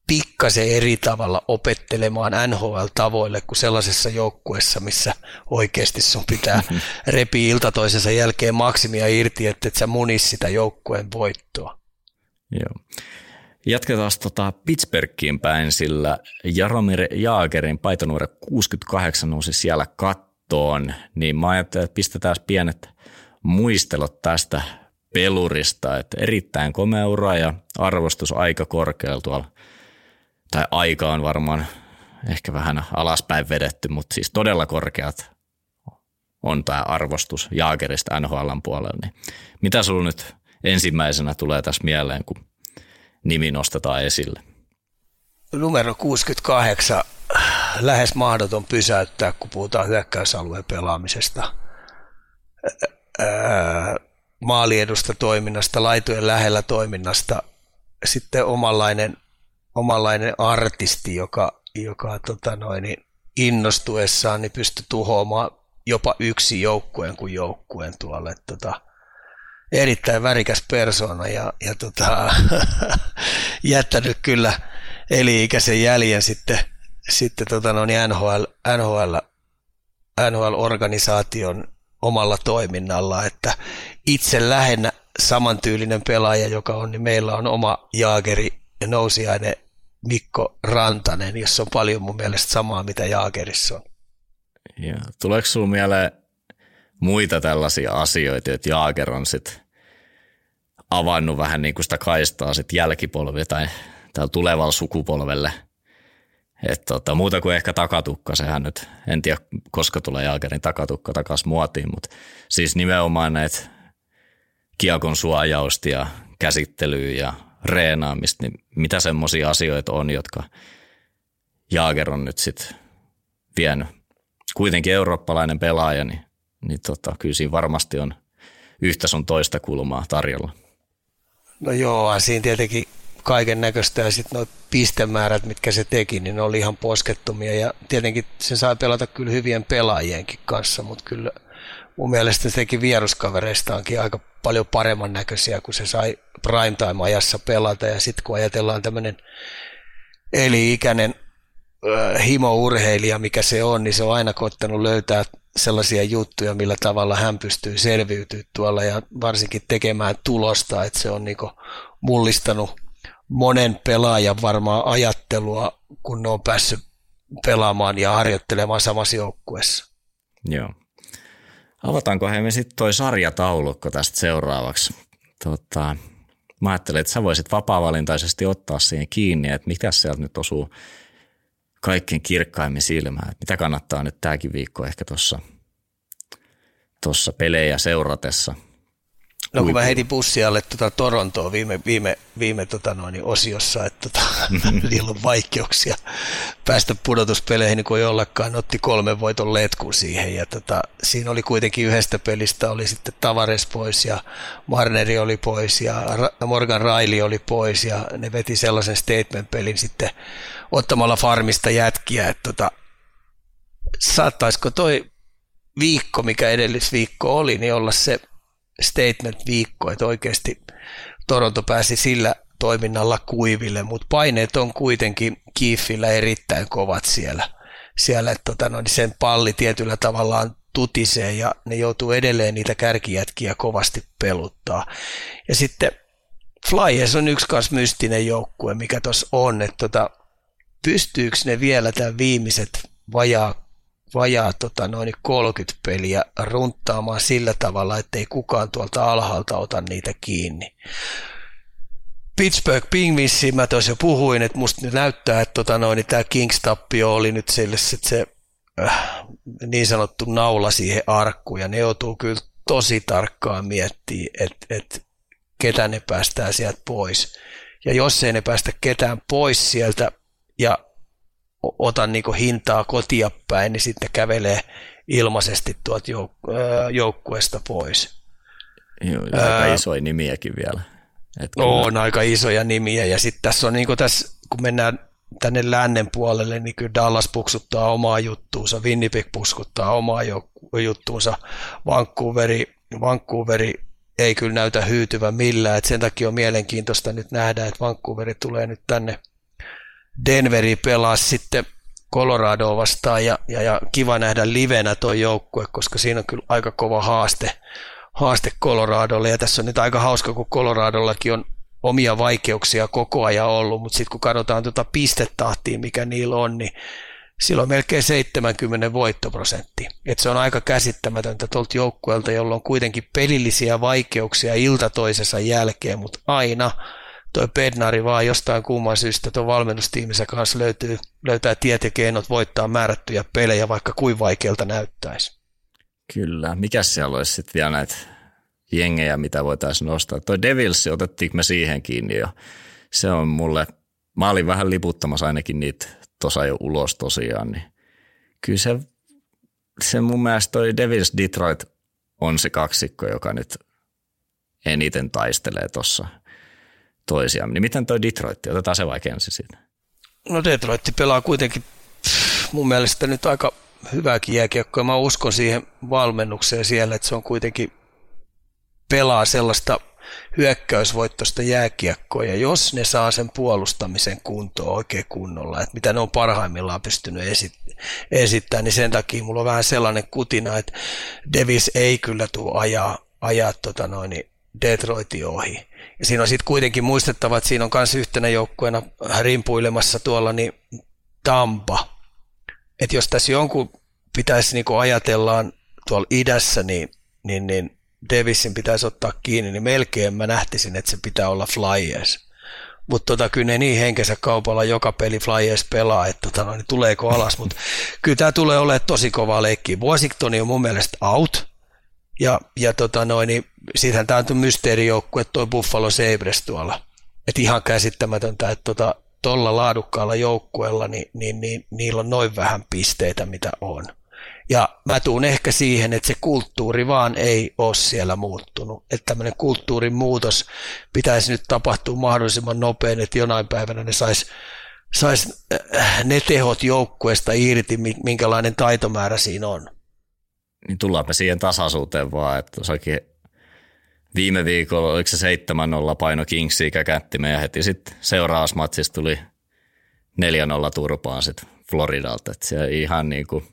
pikkasen eri tavalla opettelemaan NHL-tavoille kuin sellaisessa joukkueessa, missä oikeasti sun pitää repiä ilta toisensa jälkeen maksimia irti, että et sä munis sitä joukkueen voittoa. Joo. Jatketaan tota Pittsburghiin päin, sillä Jaromir Jaagerin paitonuore 68 nousi siellä kattoon, niin mä ajattelin, että pistetään pienet muistelot tästä pelurista, että erittäin komea ura ja arvostus aika korkealla tuolla, tai aika on varmaan ehkä vähän alaspäin vedetty, mutta siis todella korkeat on tämä arvostus Jaagerista NHLn puolella. Niin mitä sulla nyt ensimmäisenä tulee tässä mieleen, kun nimi nostetaan esille? Numero 68, lähes mahdoton pysäyttää, kun puhutaan hyökkäysalueen pelaamisesta. Maaliedusta toiminnasta, laitojen lähellä toiminnasta, sitten omanlainen, omanlainen artisti, joka, joka tota noin, innostuessaan niin pystyi tuhoamaan jopa yksi joukkueen kuin joukkueen tuolle. Tota, erittäin värikäs persona ja, ja tota, jättänyt kyllä eli-ikäisen jäljen sitten, sitten tota noin NHL, NHL, NHL-organisaation omalla toiminnalla, että itse lähinnä samantyylinen pelaaja, joka on, niin meillä on oma jaageri ja nousiainen Mikko Rantanen, jossa on paljon mun mielestä samaa, mitä jaagerissa on. Ja, tuleeko sinulle mieleen muita tällaisia asioita, että Jaager on sitten avannut vähän niin kuin sitä kaistaa sitten jälkipolvi tai tällä tulevalle sukupolvelle. Et tota, muuta kuin ehkä takatukka, sehän nyt, en tiedä koska tulee Jaakerin takatukka takaisin muotiin, mutta siis nimenomaan näitä kiekon suojausta ja käsittelyä ja reenaamista, niin mitä semmoisia asioita on, jotka Jaager on nyt sitten vienyt. Kuitenkin eurooppalainen pelaaja, niin, niin tota, kyllä siinä varmasti on yhtä sun toista kulmaa tarjolla. No joo, siinä tietenkin kaiken näköistä ja sitten nuo pistemäärät, mitkä se teki, niin ne oli ihan poskettomia. Ja tietenkin se sai pelata kyllä hyvien pelaajienkin kanssa, mutta kyllä mun mielestä se teki vieruskavereistaankin aika paljon paremman näköisiä, kun se sai primetime-ajassa pelata. Ja sitten kun ajatellaan tämmöinen eli-ikäinen äh, himo-urheilija, mikä se on, niin se on aina koittanut löytää sellaisia juttuja, millä tavalla hän pystyy selviytymään tuolla ja varsinkin tekemään tulosta, että se on niin mullistanut monen pelaajan varmaan ajattelua, kun ne on päässyt pelaamaan ja harjoittelemaan samassa joukkueessa. Joo. Avataanko me sitten toi sarjataulukko tästä seuraavaksi? Tota, mä ajattelin, että sä voisit vapaa-valintaisesti ottaa siihen kiinni, että mitä sieltä nyt osuu kaikkein kirkkaimmin silmään. Että mitä kannattaa nyt tämäkin viikko ehkä tuossa tossa pelejä seuratessa – No kun mä heitin bussi alle tuota Torontoa viime, viime, viime tota noin, osiossa, että tota, niillä on vaikeuksia päästä pudotuspeleihin, kun jollakaan otti kolmen voiton letkun siihen. Ja tota, siinä oli kuitenkin yhdestä pelistä oli sitten Tavares pois ja Marneri oli pois ja Morgan Riley oli pois ja ne veti sellaisen statement-pelin sitten ottamalla farmista jätkiä, että tota, saattaisiko toi viikko, mikä edellisviikko oli, niin olla se statement-viikko, että oikeasti Toronto pääsi sillä toiminnalla kuiville, mutta paineet on kuitenkin Kiifillä erittäin kovat siellä. siellä että tota, no, niin sen palli tietyllä tavallaan tutisee ja ne joutuu edelleen niitä kärkijätkiä kovasti peluttaa. Ja sitten Flyers on yksi kanssa mystinen joukkue, mikä tuossa on, että tota, pystyykö ne vielä tämän viimeiset vajaa, vajaa tota noin 30 peliä runttaamaan sillä tavalla, että ei kukaan tuolta alhaalta ota niitä kiinni. Pittsburgh Penguinsiin mä tuossa jo puhuin, että musta nyt näyttää, että tota noin, niin tämä Kings-tappio oli nyt sille, se äh, niin sanottu naula siihen arkkuun, ja ne joutuu kyllä tosi tarkkaan miettimään, että, että ketä ne päästää sieltä pois. Ja jos ei ne päästä ketään pois sieltä ja ota niin hintaa kotia päin, niin sitten kävelee ilmaisesti tuolta jouk- joukkueesta pois. Joo, aika isoja nimiäkin vielä. Et on aika isoja nimiä ja sitten tässä on niin tässä, kun mennään tänne lännen puolelle, niin kyllä Dallas puksuttaa omaa juttuunsa, Winnipeg puskuttaa omaa juttuunsa, Vancouveri, Vancouveri ei kyllä näytä hyytyvän millään, että sen takia on mielenkiintoista nyt nähdä, että Vancouveri tulee nyt tänne Denveri pelaa sitten Colorado vastaan ja, ja, ja kiva nähdä livenä tuo joukkue, koska siinä on kyllä aika kova haaste, haaste Coloradolle ja tässä on nyt aika hauska, kun Coloradollakin on omia vaikeuksia koko ajan ollut, mutta sitten kun katsotaan tuota pistetahtia, mikä niillä on, niin silloin melkein 70 voittoprosentti. Et se on aika käsittämätöntä tuolta joukkueelta, jolla on kuitenkin pelillisiä vaikeuksia ilta toisensa jälkeen, mutta aina toi Pednari vaan jostain kumman syystä tuon valmennustiimissä kanssa löytyy, löytää tiet ja keinot voittaa määrättyjä pelejä, vaikka kuin vaikealta näyttäisi. Kyllä. Mikä siellä olisi sitten vielä näitä jengejä, mitä voitaisiin nostaa? Toi Devils, otettiinko me siihen kiinni jo? Se on mulle, mä olin vähän liputtamassa ainakin niitä tuossa jo ulos tosiaan, niin kyllä se, se mun mielestä toi Devils Detroit on se kaksikko, joka nyt eniten taistelee tuossa toisiaan. Niin miten toi Detroit, otetaan se vaikka ensin siitä. No Detroit pelaa kuitenkin mun mielestä nyt aika hyvääkin jääkiekkoa. Mä uskon siihen valmennukseen siellä, että se on kuitenkin pelaa sellaista – hyökkäysvoittoista jääkiekkoa, ja jos ne saa sen puolustamisen kuntoon oikein kunnolla, että mitä ne on parhaimmillaan pystynyt esit- esittämään, niin sen takia mulla on vähän sellainen kutina, että Davis ei kyllä tule ajaa, ajaa tota noin, Detroitin ohi. Ja siinä on sitten kuitenkin muistettava, että siinä on myös yhtenä joukkueena rimpuilemassa tuolla niin Tampa. Että jos tässä jonkun pitäisi niin ajatellaan tuolla idässä, niin, niin, niin Davisin pitäisi ottaa kiinni, niin melkein mä nähtisin, että se pitää olla Flyers. Mutta tota, kyllä ne niin henkensä kaupalla joka peli Flyers pelaa, että tota, no, niin tuleeko alas. Mutta kyllä tämä tulee olemaan tosi kova leikki. Washington on mun mielestä out. Ja, ja tota, noin, niin siitähän tämä on mysteerijoukkue, tuo Buffalo Sabres tuolla. Et ihan käsittämätöntä, että tota, laadukkaalla joukkueella, niin, niin, niin, niillä on noin vähän pisteitä, mitä on. Ja mä tuun ehkä siihen, että se kulttuuri vaan ei ole siellä muuttunut. Että tämmöinen kulttuurin muutos pitäisi nyt tapahtua mahdollisimman nopein, että jonain päivänä ne sais, sais äh, ne tehot joukkueesta irti, minkälainen taitomäärä siinä on. Niin tullaanpa siihen tasaisuuteen vaan, että tosiaankin viime viikolla, oliko se 7-0 paino Kingsia käkättimeen ja heti sitten seuraavassa matsissa tuli 4-0 turpaan sitten Floridalta. Että se ihan niin kuin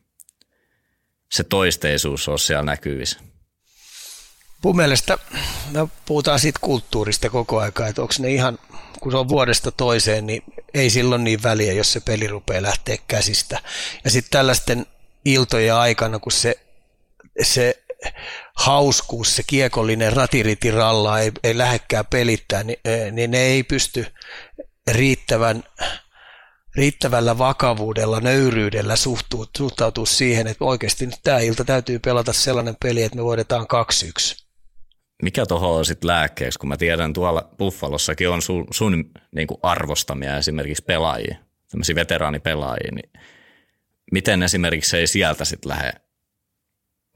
se toisteisuus on siellä näkyvissä? Mun mielestä me puhutaan siitä kulttuurista koko aika, että onko ne ihan, kun se on vuodesta toiseen, niin ei silloin niin väliä, jos se peli rupeaa lähteä käsistä. Ja sitten tällaisten iltojen aikana, kun se, se hauskuus, se kiekollinen ratiritiralla ei, ei lähekkää pelittää, niin, niin ne ei pysty riittävän riittävällä vakavuudella, nöyryydellä suhtautua siihen, että oikeasti nyt tämä ilta täytyy pelata sellainen peli, että me voidaan 2-1. Mikä tuohon on sitten lääkkeeksi, kun mä tiedän tuolla Buffalossakin on sun, sun niin arvostamia esimerkiksi pelaajia, tämmöisiä veteraanipelaajia, niin miten esimerkiksi ei sieltä sitten lähde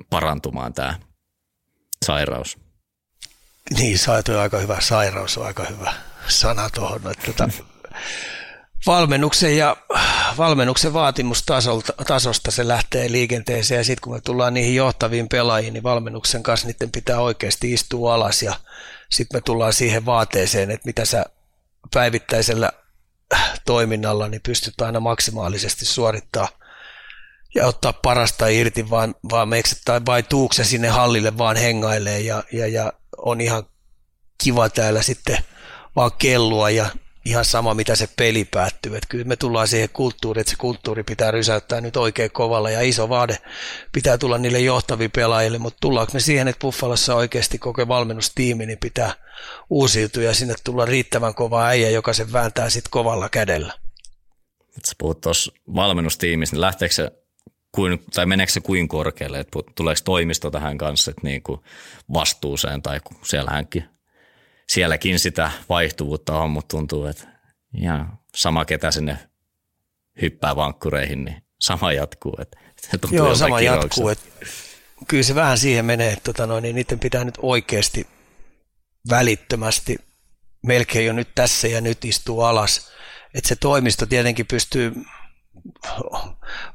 parantumaan tämä sairaus? Niin, saatu aika hyvä. Sairaus on aika hyvä sana tuohon. Tota, valmennuksen ja valmennuksen vaatimustasosta se lähtee liikenteeseen ja sitten kun me tullaan niihin johtaviin pelaajiin, niin valmennuksen kanssa niiden pitää oikeasti istua alas ja sitten me tullaan siihen vaateeseen, että mitä sä päivittäisellä toiminnalla niin pystyt aina maksimaalisesti suorittaa ja ottaa parasta irti, vaan, vaan meikset, tai vai tuukse sinne hallille vaan hengailee ja, ja, ja on ihan kiva täällä sitten vaan kellua ja ihan sama, mitä se peli päättyy. Että kyllä me tullaan siihen kulttuuriin, että se kulttuuri pitää rysäyttää nyt oikein kovalla ja iso vaade pitää tulla niille johtaville pelaajille, mutta tullaanko me siihen, että Buffalossa oikeasti koko valmennustiimi niin pitää uusiutua ja sinne tulla riittävän kova äijä, joka sen vääntää sitten kovalla kädellä. Sä puhut tuossa valmennustiimistä, niin lähteekö se kuin, tai meneekö se kuin korkealle, että tuleeko toimisto tähän kanssa että niin kuin vastuuseen tai siellähänkin, sielläkin sitä vaihtuvuutta on, mutta tuntuu, että ja sama ketä sinne hyppää vankkureihin, niin sama jatkuu. Että Joo, sama jatkuu. Että kyllä se vähän siihen menee, että tota noin, niin niiden pitää nyt oikeasti välittömästi melkein jo nyt tässä ja nyt istuu alas. Että se toimisto tietenkin pystyy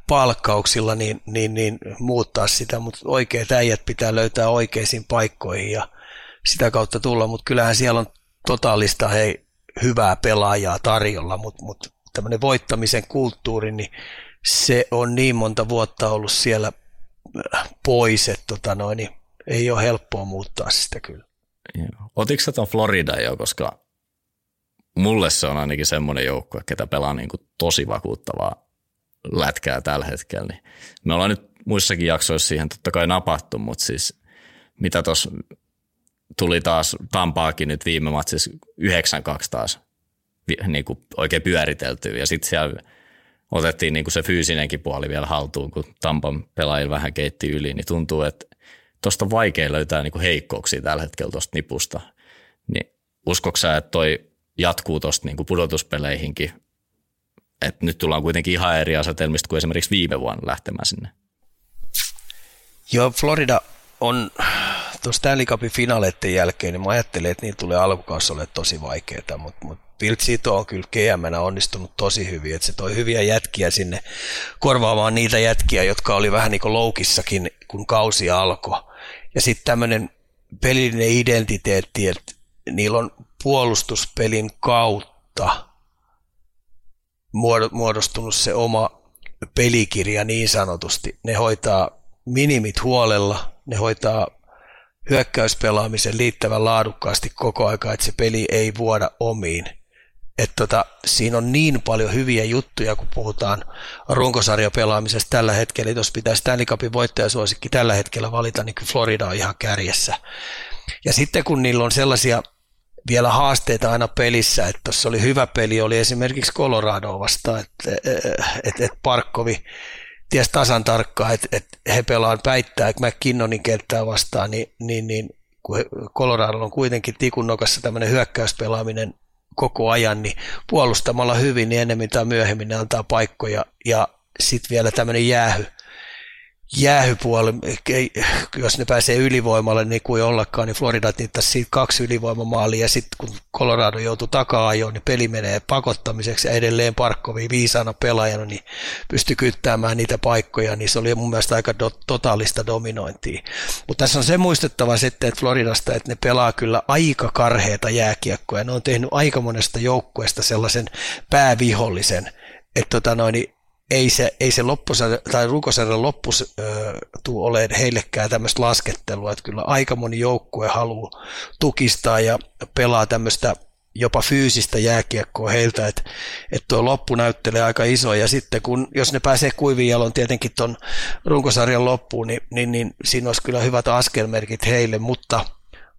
palkkauksilla niin, niin, niin muuttaa sitä, mutta oikeat äijät pitää löytää oikeisiin paikkoihin ja sitä kautta tulla, mutta kyllähän siellä on totaalista hei, hyvää pelaajaa tarjolla, mutta, mutta tämmöinen voittamisen kulttuuri, niin se on niin monta vuotta ollut siellä äh, pois, että tota noin, niin ei ole helppoa muuttaa sitä kyllä. Otitko sä tuon Florida jo, koska mulle se on ainakin semmoinen joukko, ketä pelaa niin kuin tosi vakuuttavaa lätkää tällä hetkellä. Niin me ollaan nyt muissakin jaksoissa siihen totta kai napattu, mutta siis mitä tuossa tuli taas Tampaakin nyt viime matsissa 9-2 taas niin kuin oikein pyöritelty ja sitten siellä otettiin niin kuin se fyysinenkin puoli vielä haltuun, kun Tampan pelaajilla vähän keitti yli, niin tuntuu, että tuosta on vaikea löytää niin kuin heikkouksia tällä hetkellä tuosta nipusta. Niin uskoksa, että toi jatkuu tuosta niin pudotuspeleihinkin että nyt tullaan kuitenkin ihan eri asetelmista kuin esimerkiksi viime vuonna lähtemään sinne. Joo, Florida on tuossa Stanley Cupin finaaleiden jälkeen, niin mä ajattelen, että niillä tulee alkukausi ole tosi vaikeaa, mutta, mutta Bilt Sito on kyllä gm onnistunut tosi hyvin, että se toi hyviä jätkiä sinne korvaamaan niitä jätkiä, jotka oli vähän niin kuin loukissakin, kun kausi alkoi. Ja sitten tämmöinen pelillinen identiteetti, että niillä on puolustuspelin kautta – muodostunut se oma pelikirja niin sanotusti. Ne hoitaa minimit huolella, ne hoitaa hyökkäyspelaamisen liittävän laadukkaasti koko aika, että se peli ei vuoda omiin. Et tota, siinä on niin paljon hyviä juttuja, kun puhutaan runkosarjapelaamisesta tällä hetkellä. Jos pitäisi Stanley Cupin voittajasuosikki tällä hetkellä valita, niin Florida on ihan kärjessä. Ja sitten kun niillä on sellaisia vielä haasteita aina pelissä, että tuossa oli hyvä peli, oli esimerkiksi Colorado vastaan, että et, et Parkkovi ties tasan tarkkaan, että et he pelaan päittää McKinnonin kenttää vastaan, niin, niin, niin kun Colorado on kuitenkin tikun nokassa tämmöinen hyökkäyspelaaminen koko ajan, niin puolustamalla hyvin, niin enemmän tai myöhemmin ne antaa paikkoja. Ja sitten vielä tämmöinen jäähy, jäähypuoli, jos ne pääsee ylivoimalle niin kuin ollakaan, niin Florida niitä siitä kaksi ylivoimamaalia ja sitten kun Colorado joutui takaa ajoon, niin peli menee pakottamiseksi ja edelleen Parkkovi viisaana pelaajana niin pystyi kyttäämään niitä paikkoja, niin se oli mun mielestä aika do- totaalista dominointia. Mutta tässä on se muistettava sitten, että Floridasta, että ne pelaa kyllä aika karheita jääkiekkoja, ne on tehnyt aika monesta joukkueesta sellaisen päävihollisen, että tota noin, niin ei se, ei se loppusarja, tai runkosarjan loppu tuu ole heillekään tämmöistä laskettelua, että kyllä aika moni joukkue haluaa tukistaa ja pelaa tämmöistä jopa fyysistä jääkiekkoa heiltä, että, että tuo loppu näyttelee aika iso, ja sitten kun, jos ne pääsee kuivin jalon tietenkin tuon runkosarjan loppuun, niin, niin, niin siinä olisi kyllä hyvät askelmerkit heille, mutta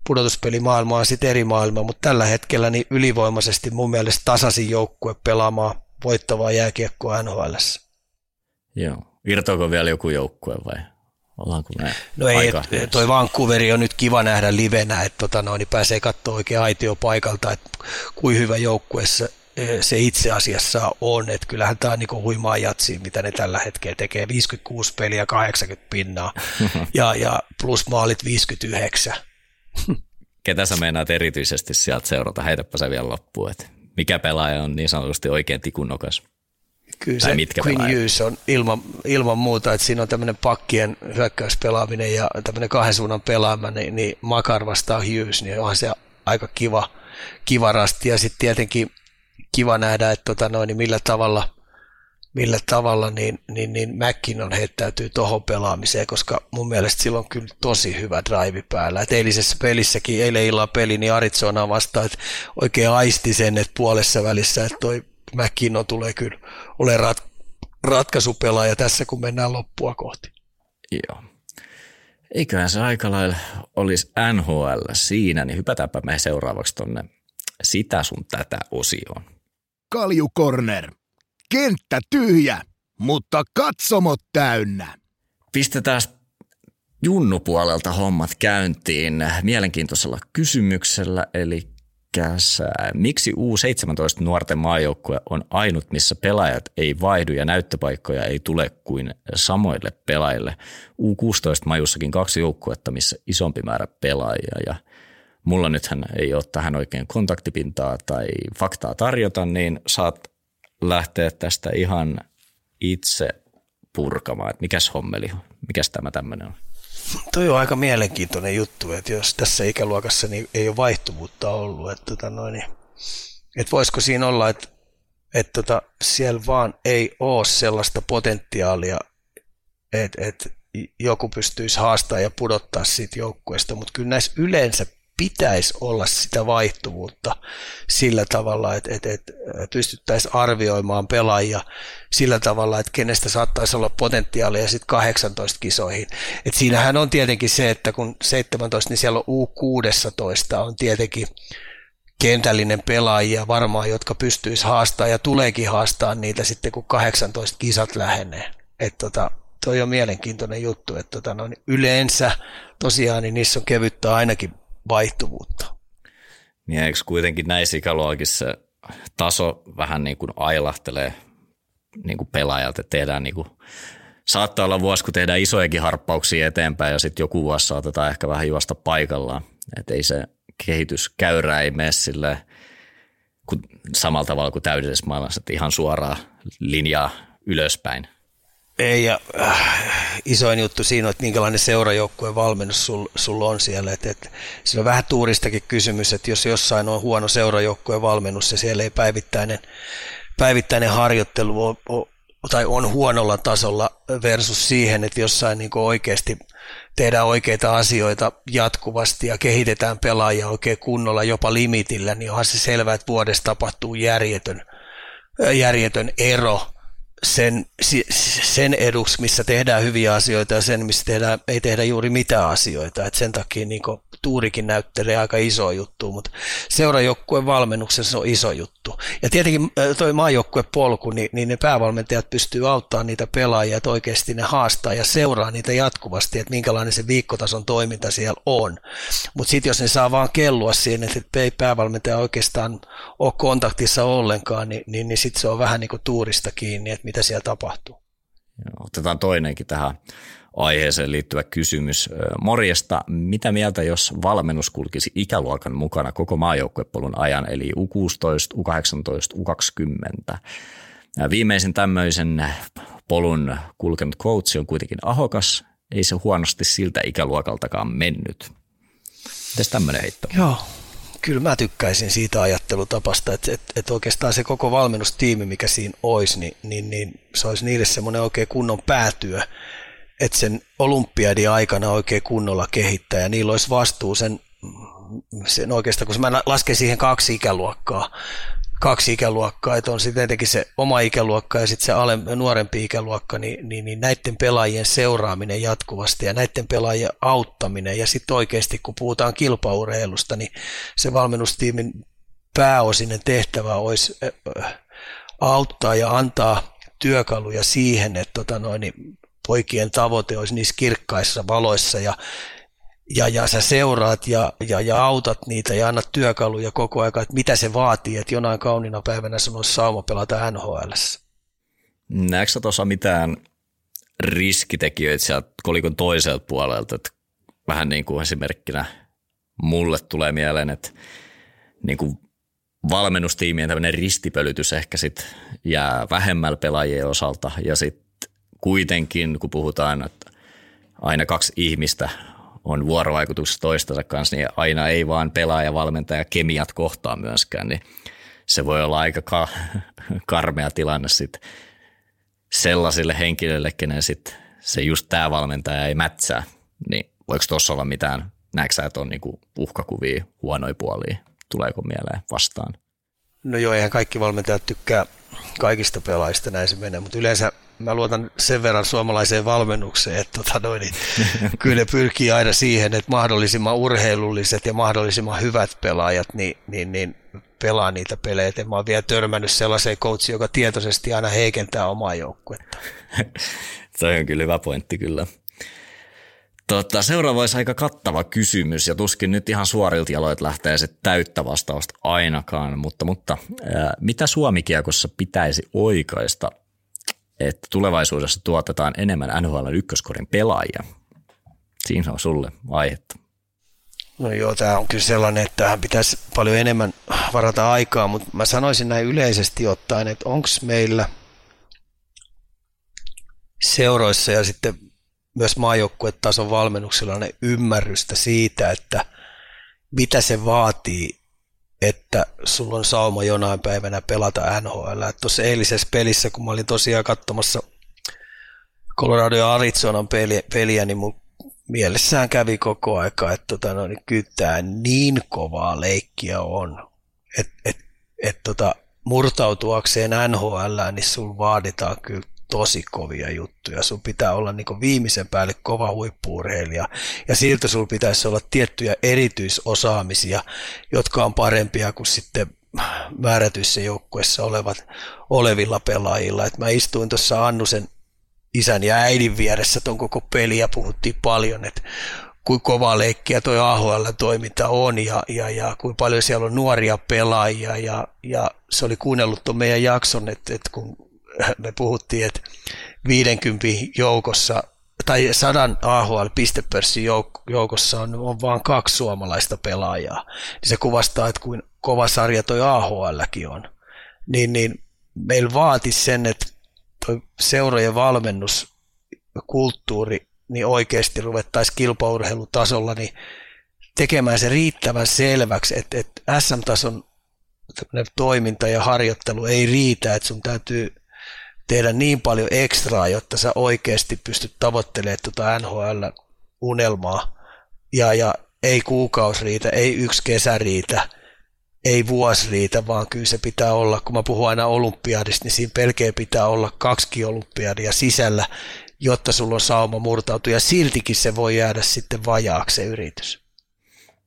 pudotuspelimaailma on sitten eri maailma, mutta tällä hetkellä niin ylivoimaisesti mun mielestä tasaisin joukkue pelaamaan voittavaa jääkiekkoa NHL. Joo. Irtoako vielä joku joukkue vai ollaanko me No ei, et, toi Vancouveri on nyt kiva nähdä livenä, että tota noin, niin pääsee katsoa oikein aitio paikalta, että kuin hyvä joukkue se, se itse asiassa on, että kyllähän tämä on niin huimaa jatsia, mitä ne tällä hetkellä tekee, 56 peliä, 80 pinnaa ja, ja plus maalit 59. Ketä sä meinaat erityisesti sieltä seurata, heitäpä se vielä loppuun, että mikä pelaaja on niin sanotusti oikein tikunnokas? Kyllä se mitkä Queen Hughes on ilman, ilman muuta, että siinä on tämmöinen pakkien hyökkäyspelaaminen ja tämmöinen kahden suunnan pelaaminen, niin, niin Makar vastaa Hughes, niin onhan se aika kiva, kiva rasti. Ja sitten tietenkin kiva nähdä, että tota noin, niin millä tavalla millä tavalla niin, niin, niin McKinnon heittäytyy tuohon pelaamiseen, koska mun mielestä sillä on kyllä tosi hyvä drive päällä. Et eilisessä pelissäkin, eilen illan peli, niin Arizona vastaan, että oikein aisti sen, että puolessa välissä, että toi McKinnon tulee kyllä ole rat, ratkaisupelaaja tässä, kun mennään loppua kohti. Joo. Eiköhän se aika lailla olisi NHL siinä, niin hypätäänpä me seuraavaksi tonne sitä sun tätä osioon. Kalju Corner. Kenttä tyhjä, mutta katsomot täynnä. Pistetään Junnu-puolelta hommat käyntiin mielenkiintoisella kysymyksellä, eli miksi U17 nuorten maajoukkue on ainut, missä pelaajat ei vaihdu ja näyttöpaikkoja ei tule kuin samoille pelaajille. U16 majussakin kaksi joukkuetta, missä isompi määrä pelaajia ja mulla nythän ei ole tähän oikein kontaktipintaa tai faktaa tarjota, niin saat lähteä tästä ihan itse purkamaan, että mikäs hommeli, mikäs tämä tämmöinen on. Toi on aika mielenkiintoinen juttu, että jos tässä ikäluokassa niin ei ole vaihtuvuutta ollut, että, tota noin, niin, että voisiko siinä olla, että, että tota, siellä vaan ei ole sellaista potentiaalia, että, että joku pystyisi haastamaan ja pudottaa siitä joukkueesta, mutta kyllä näissä yleensä pitäisi olla sitä vaihtuvuutta sillä tavalla, että, että, että pystyttäisiin arvioimaan pelaajia sillä tavalla, että kenestä saattaisi olla potentiaalia sitten 18 kisoihin. Et siinähän on tietenkin se, että kun 17, niin siellä on U16 on tietenkin kentällinen pelaajia varmaan, jotka pystyisi haastaa ja tuleekin haastaa niitä sitten, kun 18 kisat lähenee. Että tota, toi on mielenkiintoinen juttu, että tota, no, niin yleensä tosiaan niin niissä on kevyttä ainakin vaihtuvuutta. Niin eikö kuitenkin näissä ikäluokissa taso vähän niin kuin ailahtelee niin kuin pelaajalta, tehdään niin kuin, saattaa olla vuosi, kun tehdään isojakin harppauksia eteenpäin ja sitten joku vuosi saatetaan ehkä vähän juosta paikallaan. Että ei se kehityskäyrä ei mene silleen, kun, samalla tavalla kuin täydellisessä maailmassa, että ihan suoraa linjaa ylöspäin. Ei, ja äh, isoin juttu siinä on, että minkälainen seurajoukkueen valmennus sulla sul on siellä. Et, et, siinä on vähän tuuristakin kysymys, että jos jossain on huono seurajoukkueen valmennus ja siellä ei päivittäinen, päivittäinen harjoittelu ole, ole, tai on huonolla tasolla versus siihen, että jossain niin oikeasti tehdään oikeita asioita jatkuvasti ja kehitetään pelaajia oikein kunnolla jopa limitillä, niin onhan se selvää, että vuodessa tapahtuu järjetön, järjetön ero – sen, sen eduksi, missä tehdään hyviä asioita ja sen, missä tehdään, ei tehdä juuri mitään asioita. Et sen takia niin tuurikin näyttelee aika iso juttu, mutta seurajoukkueen valmennuksessa on iso juttu. Ja tietenkin toi polku, niin, niin ne päävalmentajat pystyy auttamaan niitä pelaajia, että oikeasti ne haastaa ja seuraa niitä jatkuvasti, että minkälainen se viikkotason toiminta siellä on. Mutta sitten jos ne saa vaan kellua siinä, että ei päävalmentaja oikeastaan ole kontaktissa ollenkaan, niin, niin, niin sitten se on vähän niin kuin tuurista kiinni, että mitä siellä tapahtuu. Otetaan toinenkin tähän aiheeseen liittyvä kysymys. Morjesta, mitä mieltä, jos valmennus kulkisi ikäluokan mukana koko maajoukkuepolun ajan, eli U16, U18, U20? Viimeisin tämmöisen polun kulkenut coach on kuitenkin ahokas, ei se huonosti siltä ikäluokaltakaan mennyt. Mitäs tämmöinen heitto? Joo, kyllä mä tykkäisin siitä ajattelutapasta, että, että, että oikeastaan se koko valmennustiimi, mikä siinä olisi, niin, niin, niin se olisi niille semmoinen oikein kunnon päätyö, että sen olympiadin aikana oikein kunnolla kehittää. Ja niillä olisi vastuu sen, sen oikeastaan, kun mä lasken siihen kaksi ikäluokkaa, kaksi ikäluokkaa, että on sitten tietenkin se oma ikäluokka ja sitten se ale, nuorempi ikäluokka, niin, niin, niin näiden pelaajien seuraaminen jatkuvasti ja näiden pelaajien auttaminen. Ja sitten oikeasti kun puhutaan kilpaurheilusta, niin se valmennustiimin pääosinen tehtävä olisi auttaa ja antaa työkaluja siihen, että tota noin, niin poikien tavoite olisi niissä kirkkaissa valoissa ja, ja, ja sä seuraat ja, ja, ja autat niitä ja annat työkaluja koko ajan, että mitä se vaatii, että jonain kauniina päivänä sun olisi sauma pelata NHL. Näetkö sä tuossa mitään riskitekijöitä sieltä kolikon toiselta puolelta, että vähän niin kuin esimerkkinä mulle tulee mieleen, että niin kuin valmennustiimien tämmöinen ristipölytys ehkä sitten jää vähemmällä pelaajien osalta ja sitten kuitenkin, kun puhutaan, että aina kaksi ihmistä on vuorovaikutuksessa toistensa kanssa, niin aina ei vaan pelaaja, valmentaja, kemiat kohtaa myöskään, niin se voi olla aika ka- karmea tilanne sitten sellaisille henkilöille, kenen sit se just tämä valmentaja ei mätsää, niin voiko tuossa olla mitään, näetkö sä, että on niinku uhkakuvia, huonoja puolia, tuleeko mieleen vastaan? No joo, eihän kaikki valmentajat tykkää kaikista pelaajista, näin se menee, mutta yleensä mä luotan sen verran suomalaiseen valmennukseen, että tota noin, niin kyllä ne pyrkii aina siihen, että mahdollisimman urheilulliset ja mahdollisimman hyvät pelaajat niin, niin, niin pelaa niitä pelejä. Et mä oon vielä törmännyt sellaiseen coachiin, joka tietoisesti aina heikentää omaa joukkuetta. Se on kyllä hyvä pointti kyllä. Tota, seuraava olisi aika kattava kysymys ja tuskin nyt ihan suorilta jaloit lähtee se täyttä vastausta ainakaan, mutta, mutta ää, mitä Suomikiekossa pitäisi oikaista, että tulevaisuudessa tuotetaan enemmän NHL ykköskorin pelaajia? Siinä on sulle aihetta. No joo, tämä on kyllä sellainen, että tähän pitäisi paljon enemmän varata aikaa, mutta mä sanoisin näin yleisesti ottaen, että onko meillä seuroissa ja sitten myös maajoukkuetason valmennuksella ne ymmärrystä siitä, että mitä se vaatii, että sulla on sauma jonain päivänä pelata NHL. Tuossa eilisessä pelissä, kun mä olin tosiaan katsomassa Colorado ja Arizonan peliä, peliä niin mun mielessään kävi koko aika, että tota, no, niin kyllä tämä niin kovaa leikkiä on, että et, et, tota, murtautuakseen NHL, niin sun vaaditaan kyllä tosi kovia juttuja. Sun pitää olla niin viimeisen päälle kova huippuurheilija ja siltä sulla pitäisi olla tiettyjä erityisosaamisia, jotka on parempia kuin sitten määrätyissä joukkueissa olevat, olevilla pelaajilla. Et mä istuin tuossa Annusen isän ja äidin vieressä ton koko peliä puhuttiin paljon, että kuinka kovaa leikkiä toi AHL-toiminta on ja, ja, ja kuinka paljon siellä on nuoria pelaajia ja, ja se oli kuunnellut tuon meidän jakson, että, että kun me puhuttiin, että 50 joukossa tai sadan AHL-pistepörssin joukossa on, on vain kaksi suomalaista pelaajaa, niin se kuvastaa, että kuin kova sarja toi AHLkin on. Niin, niin meillä vaati sen, että toi seurojen valmennuskulttuuri niin oikeasti ruvettaisiin kilpaurheilutasolla niin tekemään se riittävän selväksi, että, että SM-tason toiminta ja harjoittelu ei riitä, että sun täytyy tehdä niin paljon ekstraa, jotta sä oikeasti pystyt tavoittelemaan tuota NHL-unelmaa. Ja, ja ei kuukausi riitä, ei yksi kesä riitä, ei vuosi riitä, vaan kyllä se pitää olla, kun mä puhun aina olympiadista, niin siinä pelkeä pitää olla kaksi olympiadia sisällä, jotta sulla on sauma murtautua, ja siltikin se voi jäädä sitten vajaaksi se yritys.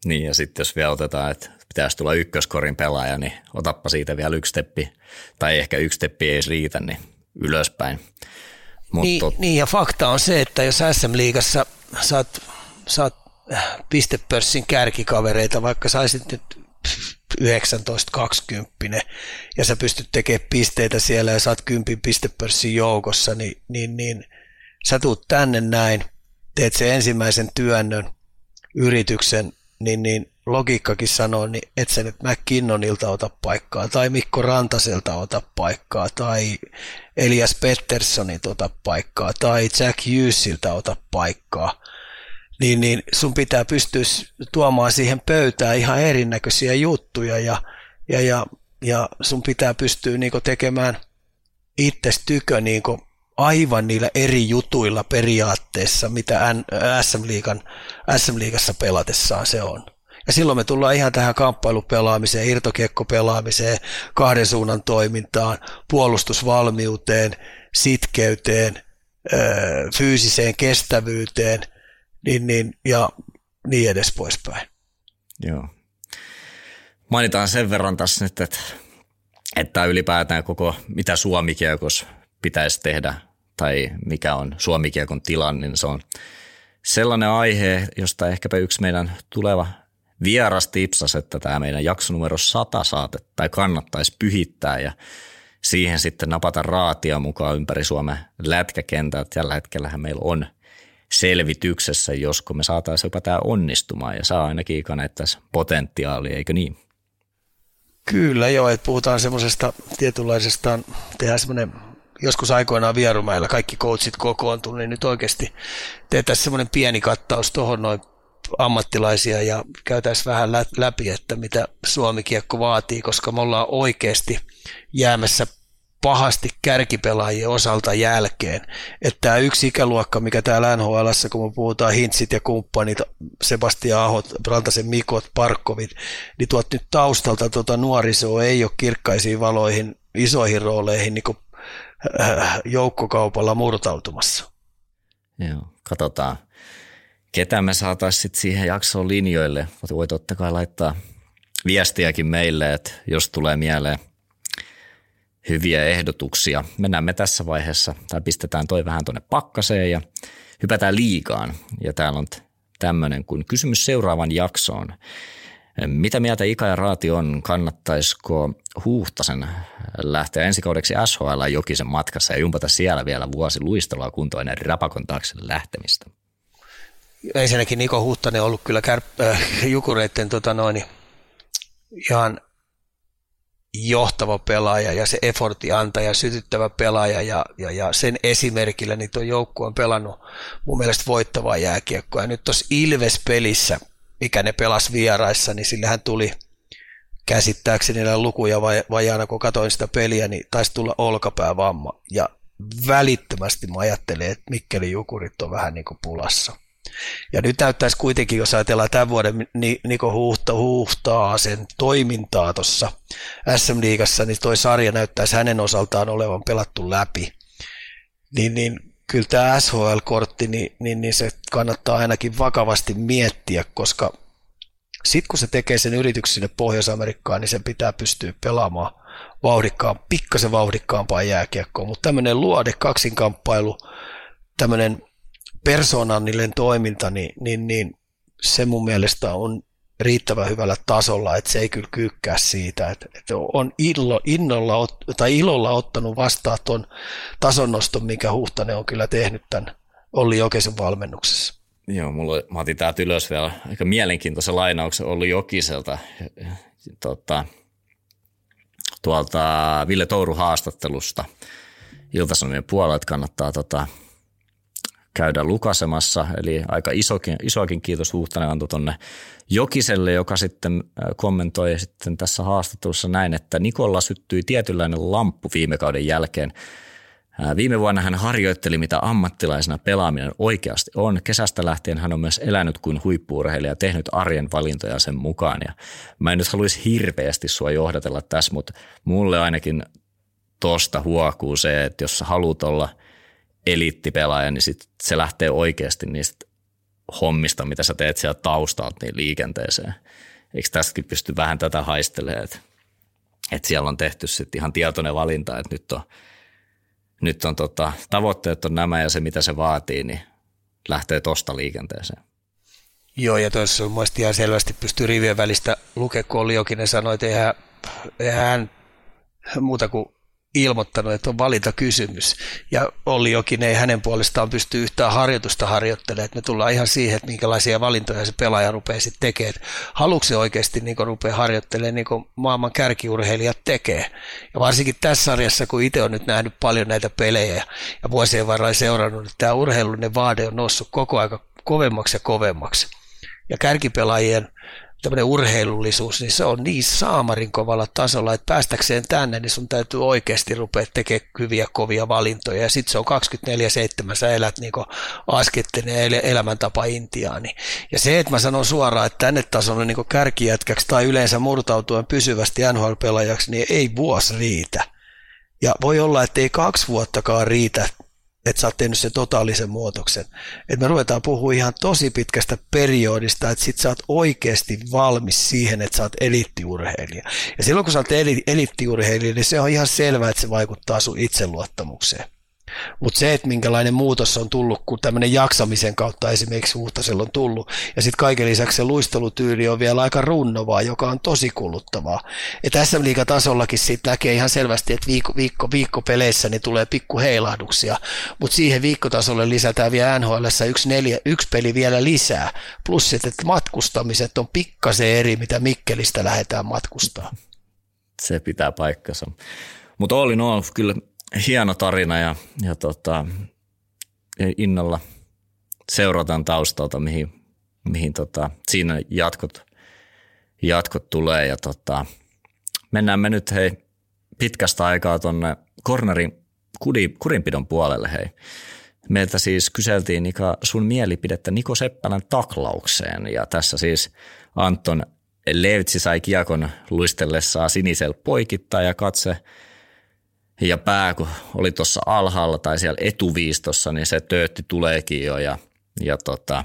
Niin, ja sitten jos vielä otetaan, että pitäisi tulla ykköskorin pelaaja, niin otappa siitä vielä yksi steppi, tai ehkä yksi steppi ei riitä, niin ylöspäin. Mut niin, tot... niin, ja fakta on se, että jos SM-liigassa saat, saat pistepörssin kärkikavereita, vaikka saisit nyt 19-20 ja sä pystyt tekemään pisteitä siellä ja saat kympin pistepörssin joukossa, niin, niin, niin sä tuut tänne näin, teet sen ensimmäisen työnnön, yrityksen, niin, niin logiikkakin sanoo, niin et sä nyt McKinnonilta ota paikkaa, tai Mikko Rantaselta ota paikkaa, tai Elias Petterssonilta ota paikkaa, tai Jack Hughesilta ota paikkaa, niin, niin sun pitää pystyä tuomaan siihen pöytään ihan erinäköisiä juttuja, ja, ja, ja, ja sun pitää pystyä niinku tekemään itse tykö niinku aivan niillä eri jutuilla periaatteessa, mitä SM-liigan, SM-liigassa pelatessaan se on. Ja silloin me tullaan ihan tähän kamppailupelaamiseen, irtokiekkopelaamiseen, kahden suunnan toimintaan, puolustusvalmiuteen, sitkeyteen, fyysiseen kestävyyteen niin, niin, ja niin edes poispäin. Joo. Mainitaan sen verran tässä nyt, että, että ylipäätään koko, mitä Suomikiekos pitäisi tehdä tai mikä on Suomikiekon tilanne, niin se on sellainen aihe, josta ehkäpä yksi meidän tuleva vieras tipsasi, että tämä meidän jakso numero 100 saatet, tai kannattaisi pyhittää ja siihen sitten napata raatia mukaan ympäri Suomen lätkäkentää. Tällä hetkellä meillä on selvityksessä, josko me saataisiin jopa tämä onnistumaan ja saa ainakin kanettaisi potentiaalia, eikö niin? Kyllä joo, että puhutaan semmoisesta tietynlaisesta, tehdään semmoinen joskus aikoinaan Vierumäellä kaikki coachit kokoontuneet, niin nyt oikeasti tehdään semmoinen pieni kattaus tuohon noin ammattilaisia ja käytäisiin vähän läpi, että mitä Suomi-kiekko vaatii, koska me ollaan oikeasti jäämässä pahasti kärkipelaajien osalta jälkeen. Että tämä yksi ikäluokka, mikä täällä NHL, kun me puhutaan Hintsit ja kumppanit, Sebastian Ahot, Rantasen Mikot, Parkkovit, niin tuot nyt taustalta tuota nuorisoa ei ole kirkkaisiin valoihin, isoihin rooleihin niin äh, joukkokaupalla murtautumassa. Joo, katsotaan. Ketä me saataisiin siihen jaksoon linjoille? Voi totta kai laittaa viestiäkin meille, että jos tulee mieleen – hyviä ehdotuksia. Mennään me tässä vaiheessa, tai pistetään toi vähän tuonne pakkaseen ja hypätään liikaan. Ja täällä on tämmöinen kuin kysymys seuraavan jaksoon. Mitä mieltä Ika ja Raati on, kannattaisiko Huhtasen lähteä ensi kaudeksi SHL Jokisen matkassa ja jumpata siellä vielä vuosi luistelua kuntoon ennen Rapakon taakse lähtemistä? Ensinnäkin Niko Huhtanen on ollut kyllä kär- äh, jukureiden tota noin, ihan johtava pelaaja ja se efforti antaja, sytyttävä pelaaja ja, ja, ja sen esimerkillä niin tuo joukkue on pelannut mun mielestä voittavaa jääkiekkoa. Ja nyt tuossa Ilves-pelissä, mikä ne pelas vieraissa, niin sillähän tuli käsittääkseni niillä lukuja vajaana, kun katsoin sitä peliä, niin taisi tulla olkapäävamma. Ja välittömästi mä ajattelen, että Mikkeli Jukurit on vähän niin kuin pulassa. Ja nyt näyttäisi kuitenkin, jos ajatellaan tämän vuoden Niko Huhta, Huhtaa sen toimintaa tuossa SM-liigassa, niin toi sarja näyttäisi hänen osaltaan olevan pelattu läpi. Niin, niin kyllä tämä SHL-kortti, niin, niin, niin se kannattaa ainakin vakavasti miettiä, koska sitten kun se tekee sen yrityksen sinne Pohjois-Amerikkaan, niin sen pitää pystyä pelaamaan vauhdikkaan, pikkasen vauhdikkaampaa jääkiekkoa, mutta tämmöinen luode kaksinkamppailu, tämmöinen persoonallinen toiminta, niin, niin, niin se mun mielestä on riittävän hyvällä tasolla, että se ei kyllä kyykkää siitä, että, että on illo, innolla tai ilolla ottanut vastaan tuon tasonnoston, mikä Huhtanen on kyllä tehnyt tämän Olli Jokisen valmennuksessa. Joo, mulla, mä otin täältä ylös vielä aika mielenkiintoisen lainauksen Olli Jokiselta tota, tuolta Ville Touru haastattelusta Ilta-Sanomien puolella, että kannattaa tota, käydä lukasemassa, eli aika isokin, isoakin kiitos Huhtanen antoi tuonne Jokiselle, joka sitten äh, kommentoi sitten tässä haastattelussa näin, että Nikolla syttyi tietynlainen lamppu viime kauden jälkeen. Äh, viime vuonna hän harjoitteli, mitä ammattilaisena pelaaminen oikeasti on. Kesästä lähtien hän on myös elänyt kuin huippuurheilija ja tehnyt arjen valintoja sen mukaan. Ja mä en nyt haluaisi hirveästi sua johdatella tässä, mutta mulle ainakin tosta huokuu se, että jos sä haluat olla – eliittipelaaja, niin sit se lähtee oikeasti niistä hommista, mitä sä teet siellä taustalta niin liikenteeseen. Eikö tästäkin pysty vähän tätä haistelemaan, että, että siellä on tehty sitten ihan tietoinen valinta, että nyt on, nyt on tota, tavoitteet on nämä ja se mitä se vaatii, niin lähtee tosta liikenteeseen. Joo, ja tuossa mielestäni ihan selvästi pystyy rivien välistä lukea, kun oli jokin, sanoi, että eihän, eihän hän muuta kuin ilmoittanut, että on valintakysymys. Ja Olli Jokin ei hänen puolestaan pysty yhtään harjoitusta harjoittelemaan. Että me tullaan ihan siihen, että minkälaisia valintoja se pelaaja rupeaa sitten tekemään. Haluatko se oikeasti niin rupeaa harjoittelemaan niin kuin maailman kärkiurheilijat tekee. Ja varsinkin tässä sarjassa, kun itse on nyt nähnyt paljon näitä pelejä ja vuosien varrella seurannut, että tämä urheilullinen vaade on noussut koko aika kovemmaksi ja kovemmaksi. Ja kärkipelaajien tämmöinen urheilullisuus, niin se on niin saamarin kovalla tasolla, että päästäkseen tänne, niin sun täytyy oikeasti rupea tekemään hyviä kovia valintoja. Ja sitten se on 24-7, sä elät niin askettinen elämäntapa intiaani. Ja se, että mä sanon suoraan, että tänne tasolle niin kärkijätkäksi tai yleensä murtautuen pysyvästi NHL-pelaajaksi, niin ei vuosi riitä. Ja voi olla, että ei kaksi vuottakaan riitä että sä oot tehnyt sen totaalisen muutoksen. Että me ruvetaan puhua ihan tosi pitkästä periodista, että sit sä oot oikeasti valmis siihen, että sä oot eliittiurheilija. Ja silloin kun sä oot eliittiurheilija, niin se on ihan selvää, että se vaikuttaa sun itseluottamukseen. Mutta se, että minkälainen muutos on tullut, kun tämmöinen jaksamisen kautta esimerkiksi Huhtasella on tullut, ja sitten kaiken lisäksi se luistelutyyli on vielä aika runnovaa, joka on tosi kuluttavaa. Ja SM tasollakin siitä näkee ihan selvästi, että viikko, viikko, viikko peleissä niin tulee pikku heilahduksia, mutta siihen viikkotasolle lisätään vielä NHL yksi, neljä, yksi peli vielä lisää, plus että matkustamiset on pikkasen eri, mitä Mikkelistä lähdetään matkustaa. Se pitää paikkansa. Mutta oli no kyllä hieno tarina ja, ja tota, innolla seurataan taustalta, mihin, mihin tota, siinä jatkot, jatkot tulee. Ja tota, mennään me nyt hei pitkästä aikaa tuonne cornerin kurinpidon puolelle, hei. Meiltä siis kyseltiin Nika, sun mielipidettä Niko Seppälän taklaukseen ja tässä siis Anton Levitsi sai kiekon luistellessaan sinisellä poikittaa ja katse ja pää, kun oli tuossa alhaalla tai siellä etuviistossa, niin se töötti tuleekin jo ja, ja tota,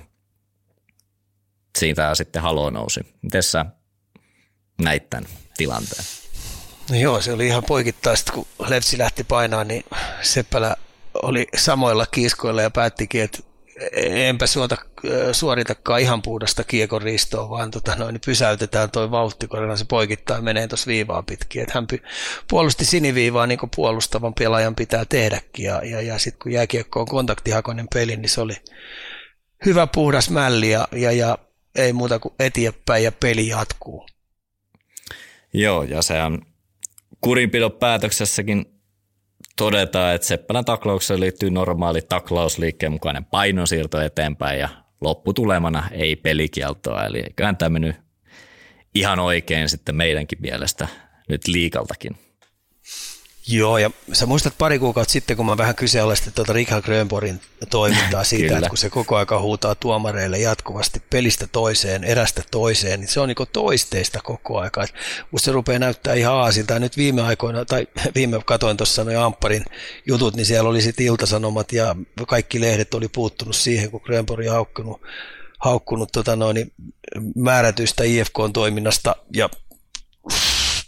siitä sitten halo nousi. Miten sä näit tämän tilanteen? No joo, se oli ihan poikittaista, kun Levsi lähti painaa, niin Seppälä oli samoilla kiskoilla ja päättikin, että enpä suota, suoritakaan ihan puhdasta kiekon ristoa, vaan tota noin, niin pysäytetään toi vauhti, kun se poikittaa menee tuossa viivaa pitkin. Et hän puolusti siniviivaa niin kuin puolustavan pelaajan pitää tehdäkin, ja, ja, ja sitten kun jääkiekko on kontaktihakoinen peli, niin se oli hyvä puhdas mälli, ja, ja, ja ei muuta kuin eteenpäin, ja peli jatkuu. Joo, ja se on kurinpidon päätöksessäkin todetaan, että Seppälän taklaukseen liittyy normaali taklausliikkeen mukainen painosiirto eteenpäin ja lopputulemana ei pelikieltoa. Eli eiköhän tämä mennyt ihan oikein sitten meidänkin mielestä nyt liikaltakin. Joo, ja sä muistat pari kuukautta sitten, kun mä vähän kyseenalaistin tuota Richard Grönborgin toimintaa siitä, että kun se koko aika huutaa tuomareille jatkuvasti pelistä toiseen, erästä toiseen, niin se on niin toisteista koko aika. Musta se rupeaa näyttää ihan aasilta. Ja nyt viime aikoina, tai viime katoin tuossa noin Ampparin jutut, niin siellä oli sitten iltasanomat ja kaikki lehdet oli puuttunut siihen, kun Grönborg on haukkunut, haukkunut tota noin, määrätyistä IFK-toiminnasta ja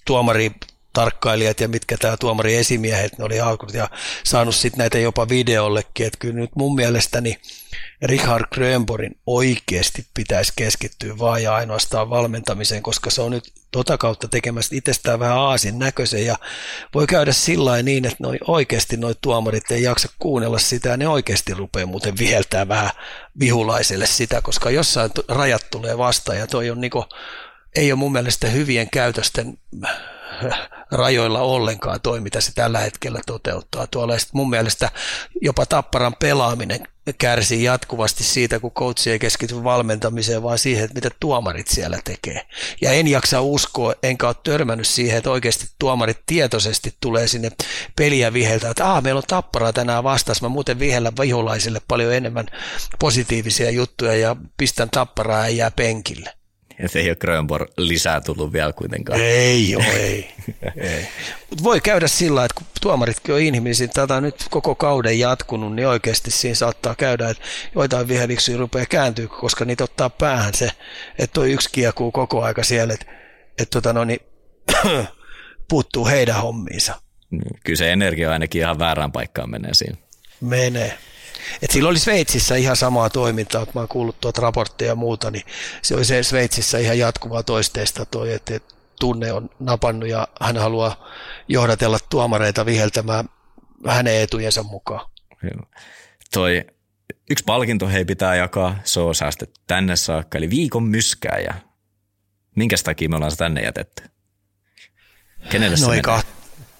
tuomari tarkkailijat ja mitkä tämä tuomari esimiehet ne oli haukkunut ja saanut sitten näitä jopa videollekin. Että kyllä nyt mun mielestäni Richard Grönborgin oikeasti pitäisi keskittyä vaan ja ainoastaan valmentamiseen, koska se on nyt tota kautta tekemässä itsestään vähän aasin näköisen ja voi käydä sillä niin, että noi oikeasti noi tuomarit ei jaksa kuunnella sitä ja ne oikeasti rupeaa muuten viheltää vähän vihulaiselle sitä, koska jossain rajat tulee vastaan ja toi on niinku, ei ole mun mielestä hyvien käytösten rajoilla ollenkaan toi, mitä se tällä hetkellä toteuttaa tuolla. Ja mun mielestä jopa Tapparan pelaaminen kärsii jatkuvasti siitä, kun coach ei keskity valmentamiseen, vaan siihen, että mitä tuomarit siellä tekee. Ja en jaksa uskoa, enkä ole törmännyt siihen, että oikeasti tuomarit tietoisesti tulee sinne peliä viheltä, että ah, meillä on Tappara tänään vastassa, mä muuten vihellä viholaisille paljon enemmän positiivisia juttuja ja pistän Tapparaa ja jää penkille. Että ei ole Grönborg lisää tullut vielä kuitenkaan. Ei ole, ei. ei. Mut voi käydä sillä että kun tuomaritkin on inhimillisiä, tätä on nyt koko kauden jatkunut, niin oikeasti siinä saattaa käydä, että joitain viheliksi rupeaa kääntyä, koska niitä ottaa päähän se, että toi yksi kiekuu koko aika siellä, että, että tota no, niin, puuttuu heidän hommiinsa. Kyllä se energia ainakin ihan väärään paikkaan menee siinä. Menee. Et silloin oli Sveitsissä ihan samaa toimintaa, kun mä oon kuullut tuota raportteja ja muuta, niin se oli se Sveitsissä ihan jatkuvaa toisteista toi, että tunne on napannut ja hän haluaa johdatella tuomareita viheltämään hänen etujensa mukaan. Toi yksi palkinto hei pitää jakaa, se on säästetty tänne saakka, eli viikon myskää ja minkä takia me ollaan se tänne jätetty? Kenelle no se ei,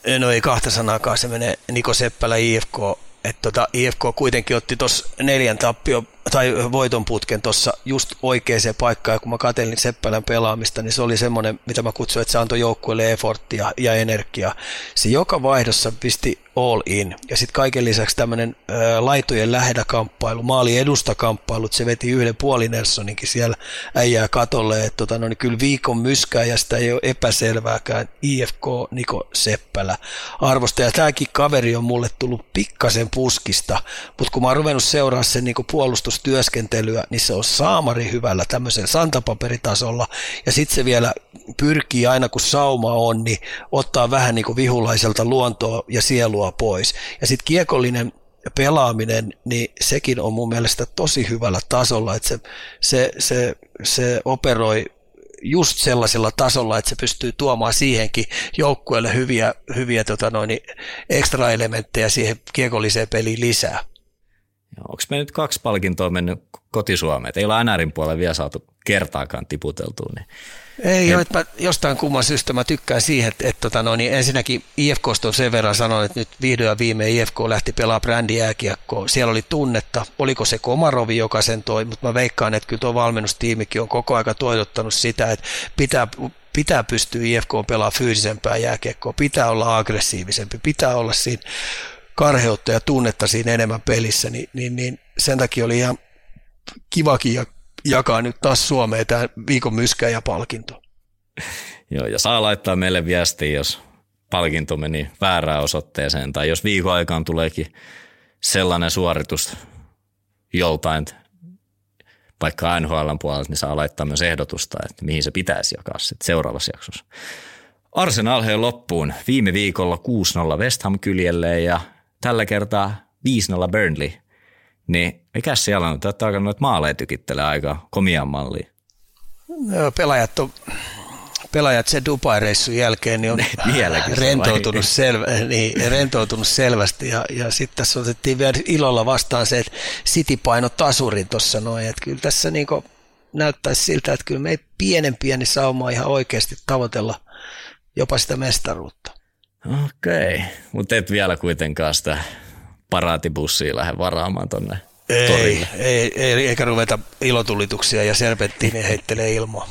menee? no ei kahta sanaakaan, se menee Niko Seppälä IFK että tota, IFK kuitenkin otti tuossa neljän tappio tai voiton putken tuossa just oikeaan paikkaan, ja kun mä katselin Seppälän pelaamista, niin se oli semmoinen, mitä mä kutsuin, että se antoi joukkueelle efforttia ja energiaa. Se joka vaihdossa pisti all in, ja sitten kaiken lisäksi tämmöinen laitojen lähedä kamppailu, maali edusta kamppailut, se veti yhden puoli Nelsoninkin siellä äijää katolle, että tota, no, niin kyllä viikon myskääjästä ei ole epäselvääkään. IFK Niko Seppälä arvosta, ja tämäkin kaveri on mulle tullut pikkasen puskista, mutta kun mä oon ruvennut seuraa sen niin puolustus työskentelyä, niin se on saamari hyvällä tämmöisen santapaperitasolla, ja sitten se vielä pyrkii aina kun sauma on, niin ottaa vähän niin kuin vihulaiselta luontoa ja sielua pois. Ja sitten kiekollinen pelaaminen, niin sekin on mun mielestä tosi hyvällä tasolla, että se, se, se, se operoi just sellaisella tasolla, että se pystyy tuomaan siihenkin joukkueelle hyviä, hyviä tota noin, ekstra elementtejä siihen kiekolliseen peliin lisää. Onko me nyt kaksi palkintoa mennyt kotisuomeen? Ei ole NRin puolella vielä saatu kertaakaan tiputeltua. Niin ei ole, että jostain kumman syystä mä tykkään siihen, että, että tota, no, niin ensinnäkin IFK on sen verran sanonut, että nyt vihdoin ja viimein IFK lähti pelaamaan brändijääkiekkoa. Siellä oli tunnetta, oliko se Komarovi, joka sen toi, mutta mä veikkaan, että kyllä tuo valmennustiimikin on koko aika toivottanut sitä, että pitää pitää pystyä IFK pelaa fyysisempää jääkiekkoa, pitää olla aggressiivisempi, pitää olla siinä karheutta ja tunnetta siinä enemmän pelissä, niin, niin, niin sen takia oli ihan kivakin ja jakaa nyt taas Suomeen tämä viikon myskä ja palkinto. Joo, ja saa laittaa meille viestiä, jos palkinto meni väärään osoitteeseen, tai jos viikon aikaan tuleekin sellainen suoritus joltain, vaikka NHL puolelta, niin saa laittaa myös ehdotusta, että mihin se pitäisi jakaa sitten seuraavassa jaksossa. Arsenal loppuun. Viime viikolla 6-0 West Ham kyljelle ja tällä kertaa 5-0 Burnley. Niin mikä siellä on? Täytyy aika noita maaleja tykittelee aika komian malliin. Pelaajat on pelaajat sen Dubai-reissun jälkeen niin on rentoutunut, selvä, niin, rentoutunut selvästi ja, ja sitten tässä otettiin vielä ilolla vastaan se, että City paino tasurin tuossa noin, että kyllä tässä niin näyttäisi siltä, että kyllä me ei pienen pieni sauma ihan oikeasti tavoitella jopa sitä mestaruutta. Okei, okay. mutta et vielä kuitenkaan sitä paraatibussia lähde varaamaan tonne ei, ei, ei, eikä ruveta ilotulituksia ja serpenttiiniä heittelee ilmaa.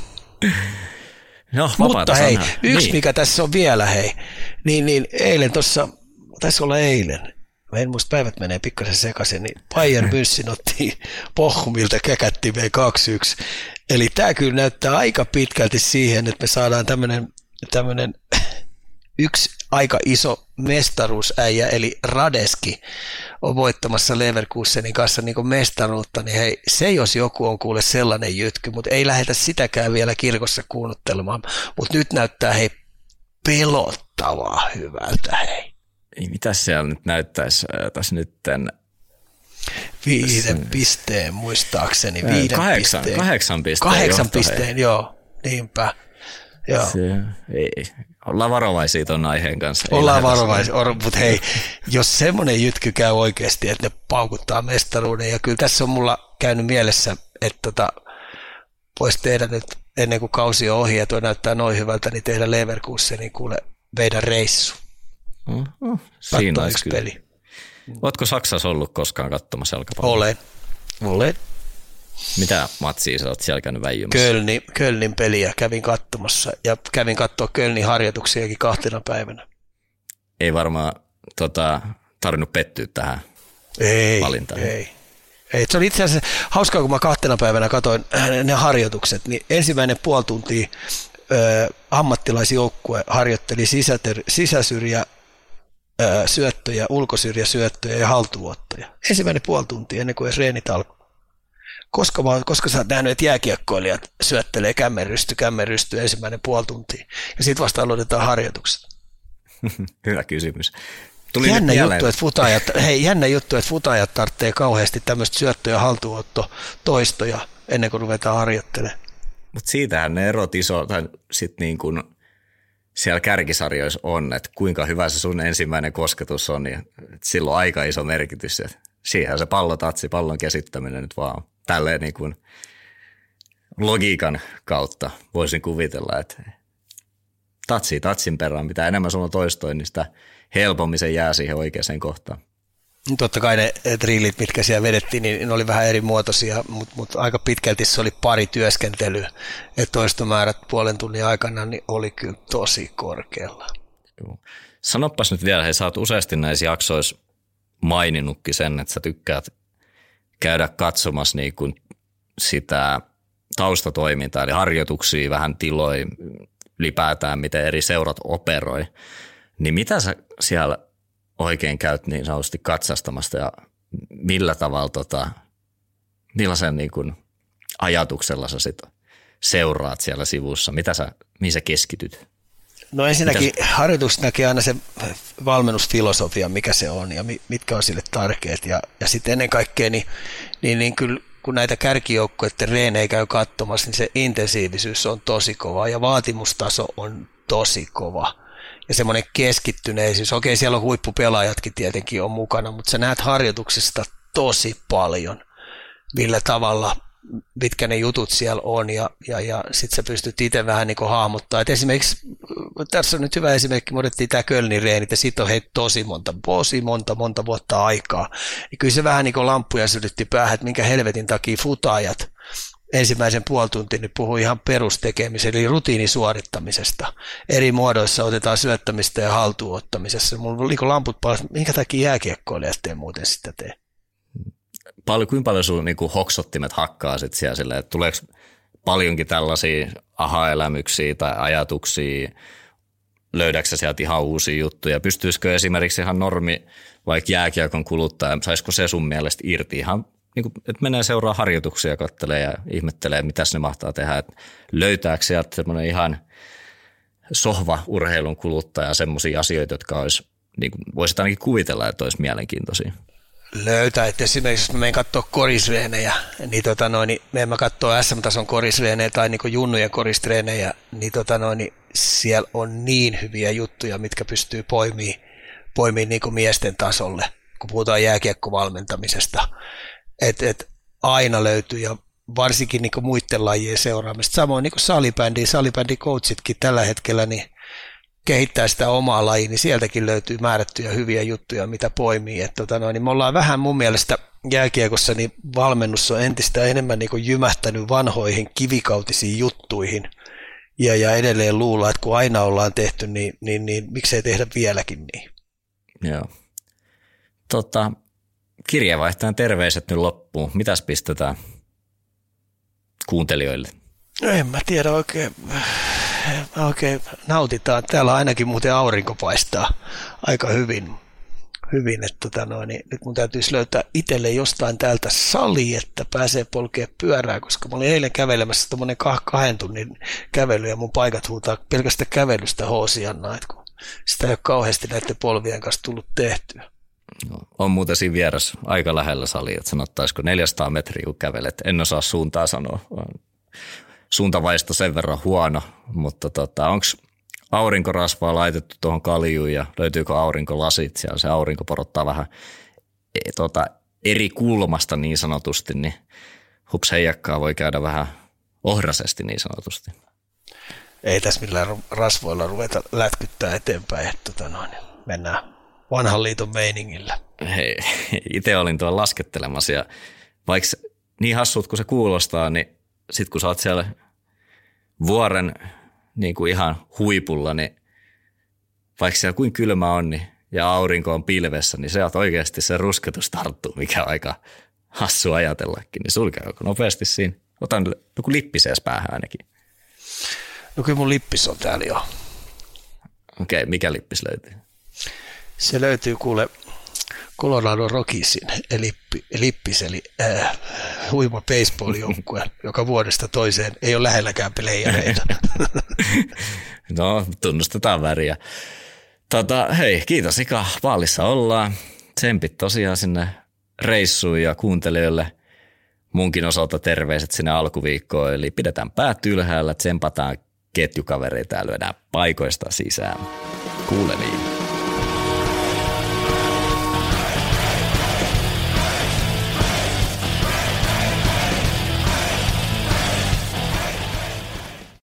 No, Mutta hei, sanaa. yksi niin. mikä tässä on vielä hei, niin, niin eilen tuossa, taisi olla eilen, mä en muista päivät menee pikkasen sekaisin, niin Bayern München otti Pohjumilta käkättimeen 2-1. Eli tämä kyllä näyttää aika pitkälti siihen, että me saadaan tämmöinen tämmöinen yksi aika iso mestaruusäijä, eli Radeski, on voittamassa Leverkusenin kanssa niin mestaruutta, niin hei, se jos joku on kuule sellainen jytky, mutta ei lähdetä sitäkään vielä kirkossa kuunnuttelemaan, mutta nyt näyttää hei pelottavaa hyvältä hei. Ei, mitä siellä nyt näyttäisi tässä nytten? Viiden pisteen muistaakseni, viiden kahdeksan, pisteen. Kahdeksan pisteen. Kahdeksan pisteen, joo, niinpä. Joo. Se, ei, ollaan varovaisia tuon aiheen kanssa. Ollaan varovaisia, mutta hei, jos semmoinen jytky käy oikeasti, että ne paukuttaa mestaruuden, ja kyllä tässä on mulla käynyt mielessä, että tota, voisi tehdä nyt ennen kuin kausi on ohi ja tuo näyttää noin hyvältä, niin tehdä Leverkusenin kuule meidän reissu. Mm-hmm. Siinä kyllä. peli. Oletko Saksassa ollut koskaan katsomassa jalkapalloa? Olen. Olen. Mitä matsia sä oot siellä käynyt väijymässä? Kölni, Kölnin peliä kävin katsomassa ja kävin katsoa Kölnin harjoituksiakin kahtena päivänä. Ei varmaan tota, tarvinnut pettyä tähän ei, valintaan. Ei, ei. Se oli itse asiassa hauskaa, kun mä kahtena päivänä katsoin ne harjoitukset, niin ensimmäinen puoli tuntia ö, ammattilaisjoukkue harjoitteli sisäter, sisäsyrjä ö, syöttöjä, ulkosyrjä syöttöjä ja haltuvuottoja. Ensimmäinen puoli tuntia ennen kuin edes reenit alkoi koska, mä, koska sä oot nähnyt, että jääkiekkoilijat syöttelee kämmenrysty, kämmenrysty ensimmäinen puoli tuntia, ja sitten vasta aloitetaan harjoitukset. Hyvä kysymys. Tuli jännä, juttu, että futajat, hei, jännä juttu, että futajat tarvitsee kauheasti tämmöistä syöttö- ja haltuotto toistoja ennen kuin ruvetaan harjoittelemaan. Mutta siitähän ne erot iso, tai sitten niin kuin siellä kärkisarjoissa on, että kuinka hyvä se sun ensimmäinen kosketus on, ja silloin aika iso merkitys. Siihen se pallotatsi, pallon käsittäminen nyt vaan tälleen niin kuin logiikan kautta voisin kuvitella, että tatsi tatsin perään, mitä enemmän sulla on toistoin, niin sitä helpommin se jää siihen oikeaan kohtaan. Totta kai ne drillit, mitkä siellä vedettiin, niin ne oli vähän eri muotoisia, mutta, mutta aika pitkälti se oli pari työskentelyä. Että toistomäärät puolen tunnin aikana niin oli kyllä tosi korkealla. Sanopas nyt vielä, hei sä oot useasti näissä jaksoissa maininnutkin sen, että sä tykkäät käydä katsomassa niin kuin sitä taustatoimintaa, eli harjoituksia, vähän tiloi, ylipäätään miten eri seurat operoi, niin mitä sä siellä oikein käyt niin sanotusti katsastamasta ja millä tavalla, tota, millaisen niin kuin ajatuksella sä sit seuraat siellä sivussa, mitä sä, mihin sä keskityt? No ensinnäkin Mitäs? harjoitus näkee aina se valmennusfilosofia, mikä se on ja mitkä on sille tärkeät. Ja, ja sitten ennen kaikkea, niin, niin, niin kyllä kun näitä kärkijoukkoiden reenejä käy katsomassa, niin se intensiivisyys on tosi kova ja vaatimustaso on tosi kova. Ja semmoinen keskittyneisyys, okei siellä on huippupelaajatkin tietenkin on mukana, mutta sä näet harjoituksesta tosi paljon, millä tavalla mitkä ne jutut siellä on ja, ja, ja sitten sä pystyt itse vähän niin hahmottaa. Et esimerkiksi, tässä on nyt hyvä esimerkki, me otettiin tämä Kölnin reenit ja siitä on hei tosi monta, tosi monta, monta vuotta aikaa. Ja kyllä se vähän niin kuin lampuja sytytti päähän, että minkä helvetin takia futaajat ensimmäisen puoli tuntia niin puhui ihan perustekemisen, eli rutiinisuorittamisesta. Eri muodoissa otetaan syöttämistä ja haltuunottamisessa. Mulla oli lamput paljon, minkä takia jääkiekkoilijat tee muuten sitä tee? Paljon, kuinka paljon sun niin hoksottimet hakkaa sit siellä silleen, että tuleeko paljonkin tällaisia aha-elämyksiä tai ajatuksia, löydätkö sieltä ihan uusia juttuja? Pystyisikö esimerkiksi ihan normi, vaikka jääkiekon kuluttaja, saisiko se sun mielestä irti ihan niin kuin, että menee seuraa harjoituksia, kattelee ja ihmettelee, mitä ne mahtaa tehdä. Että löytääkö sieltä semmoinen ihan sohva urheilun kuluttaja semmoisia asioita, jotka olisi, niin kuin, voisi ainakin kuvitella, että olisi mielenkiintoisia? Löytää, että esimerkiksi jos mä menen katsoa korisreenejä, niin, tota noin, niin me mä katsoa SM-tason korisreenejä tai niin junnujen koristreenejä, niin, tota noin, niin siellä on niin hyviä juttuja, mitkä pystyy poimimaan poimii niin miesten tasolle, kun puhutaan jääkiekkovalmentamisesta että et aina löytyy ja varsinkin niin muiden lajien seuraamista. Samoin niin salibändi, salibändikoachitkin tällä hetkellä niin kehittää sitä omaa lajia, niin sieltäkin löytyy määrättyjä hyviä juttuja, mitä poimii. Et, tota noin, niin me ollaan vähän mun mielestä jääkiekossa niin valmennus on entistä enemmän niin jymähtänyt vanhoihin kivikautisiin juttuihin. Ja, ja edelleen luulla, että kun aina ollaan tehty, niin, niin, niin miksei tehdä vieläkin niin. Joo. Tota, kirjeenvaihtajan terveiset nyt loppuun. Mitäs pistetään kuuntelijoille? No en mä tiedä oikein. Oikein nautitaan. Täällä ainakin muuten aurinko paistaa aika hyvin. hyvin että tota noin, niin nyt mun täytyisi löytää itselle jostain täältä sali, että pääsee polkea pyörää, koska mä olin eilen kävelemässä tuommoinen kahden tunnin kävely ja mun paikat huutaa pelkästään kävelystä hoosianna, kun sitä ei ole kauheasti näiden polvien kanssa tullut tehtyä. On muuten siinä vieressä aika lähellä sali, että sanottaisiko 400 metriä kun kävelet. En osaa suuntaa sanoa. Suuntavaisto sen verran huono, mutta tota, onko aurinkorasvaa laitettu tuohon kaljuun ja löytyykö aurinkolasit siellä? Se aurinko porottaa vähän e, tota, eri kulmasta niin sanotusti, niin hups heijakkaa voi käydä vähän ohrasesti niin sanotusti. Ei tässä millään rasvoilla ruveta lätkyttää eteenpäin, että tota noin, mennään vanhan liiton meiningillä. Hei, itse olin tuolla laskettelemassa ja vaikka niin hassut kuin se kuulostaa, niin sitten kun sä oot siellä vuoren niin kuin ihan huipulla, niin vaikka siellä kuin kylmä on niin, ja aurinko on pilvessä, niin se on oikeasti se rusketus tarttuu, mikä on aika hassu ajatellakin. Niin sulkee nopeasti siinä. Otan joku lippisees päähän ainakin. No kyllä mun lippis on täällä jo. Okei, okay, mikä lippis löytyy? Se löytyy kuule Colorado Rockisin elippi, lippis, eli äh, huima baseball-joukkue, joka vuodesta toiseen ei ole lähelläkään pelajareita. no, tunnustetaan väriä. Tota, hei, kiitos Ika, Vaalissa ollaan. Tsempit tosiaan sinne reissuun ja kuuntelijoille munkin osalta terveiset sinne alkuviikkoon. Eli pidetään päät ylhäällä, tsempataan ketjukavereita ja lyödään paikoista sisään. Kuulemiin.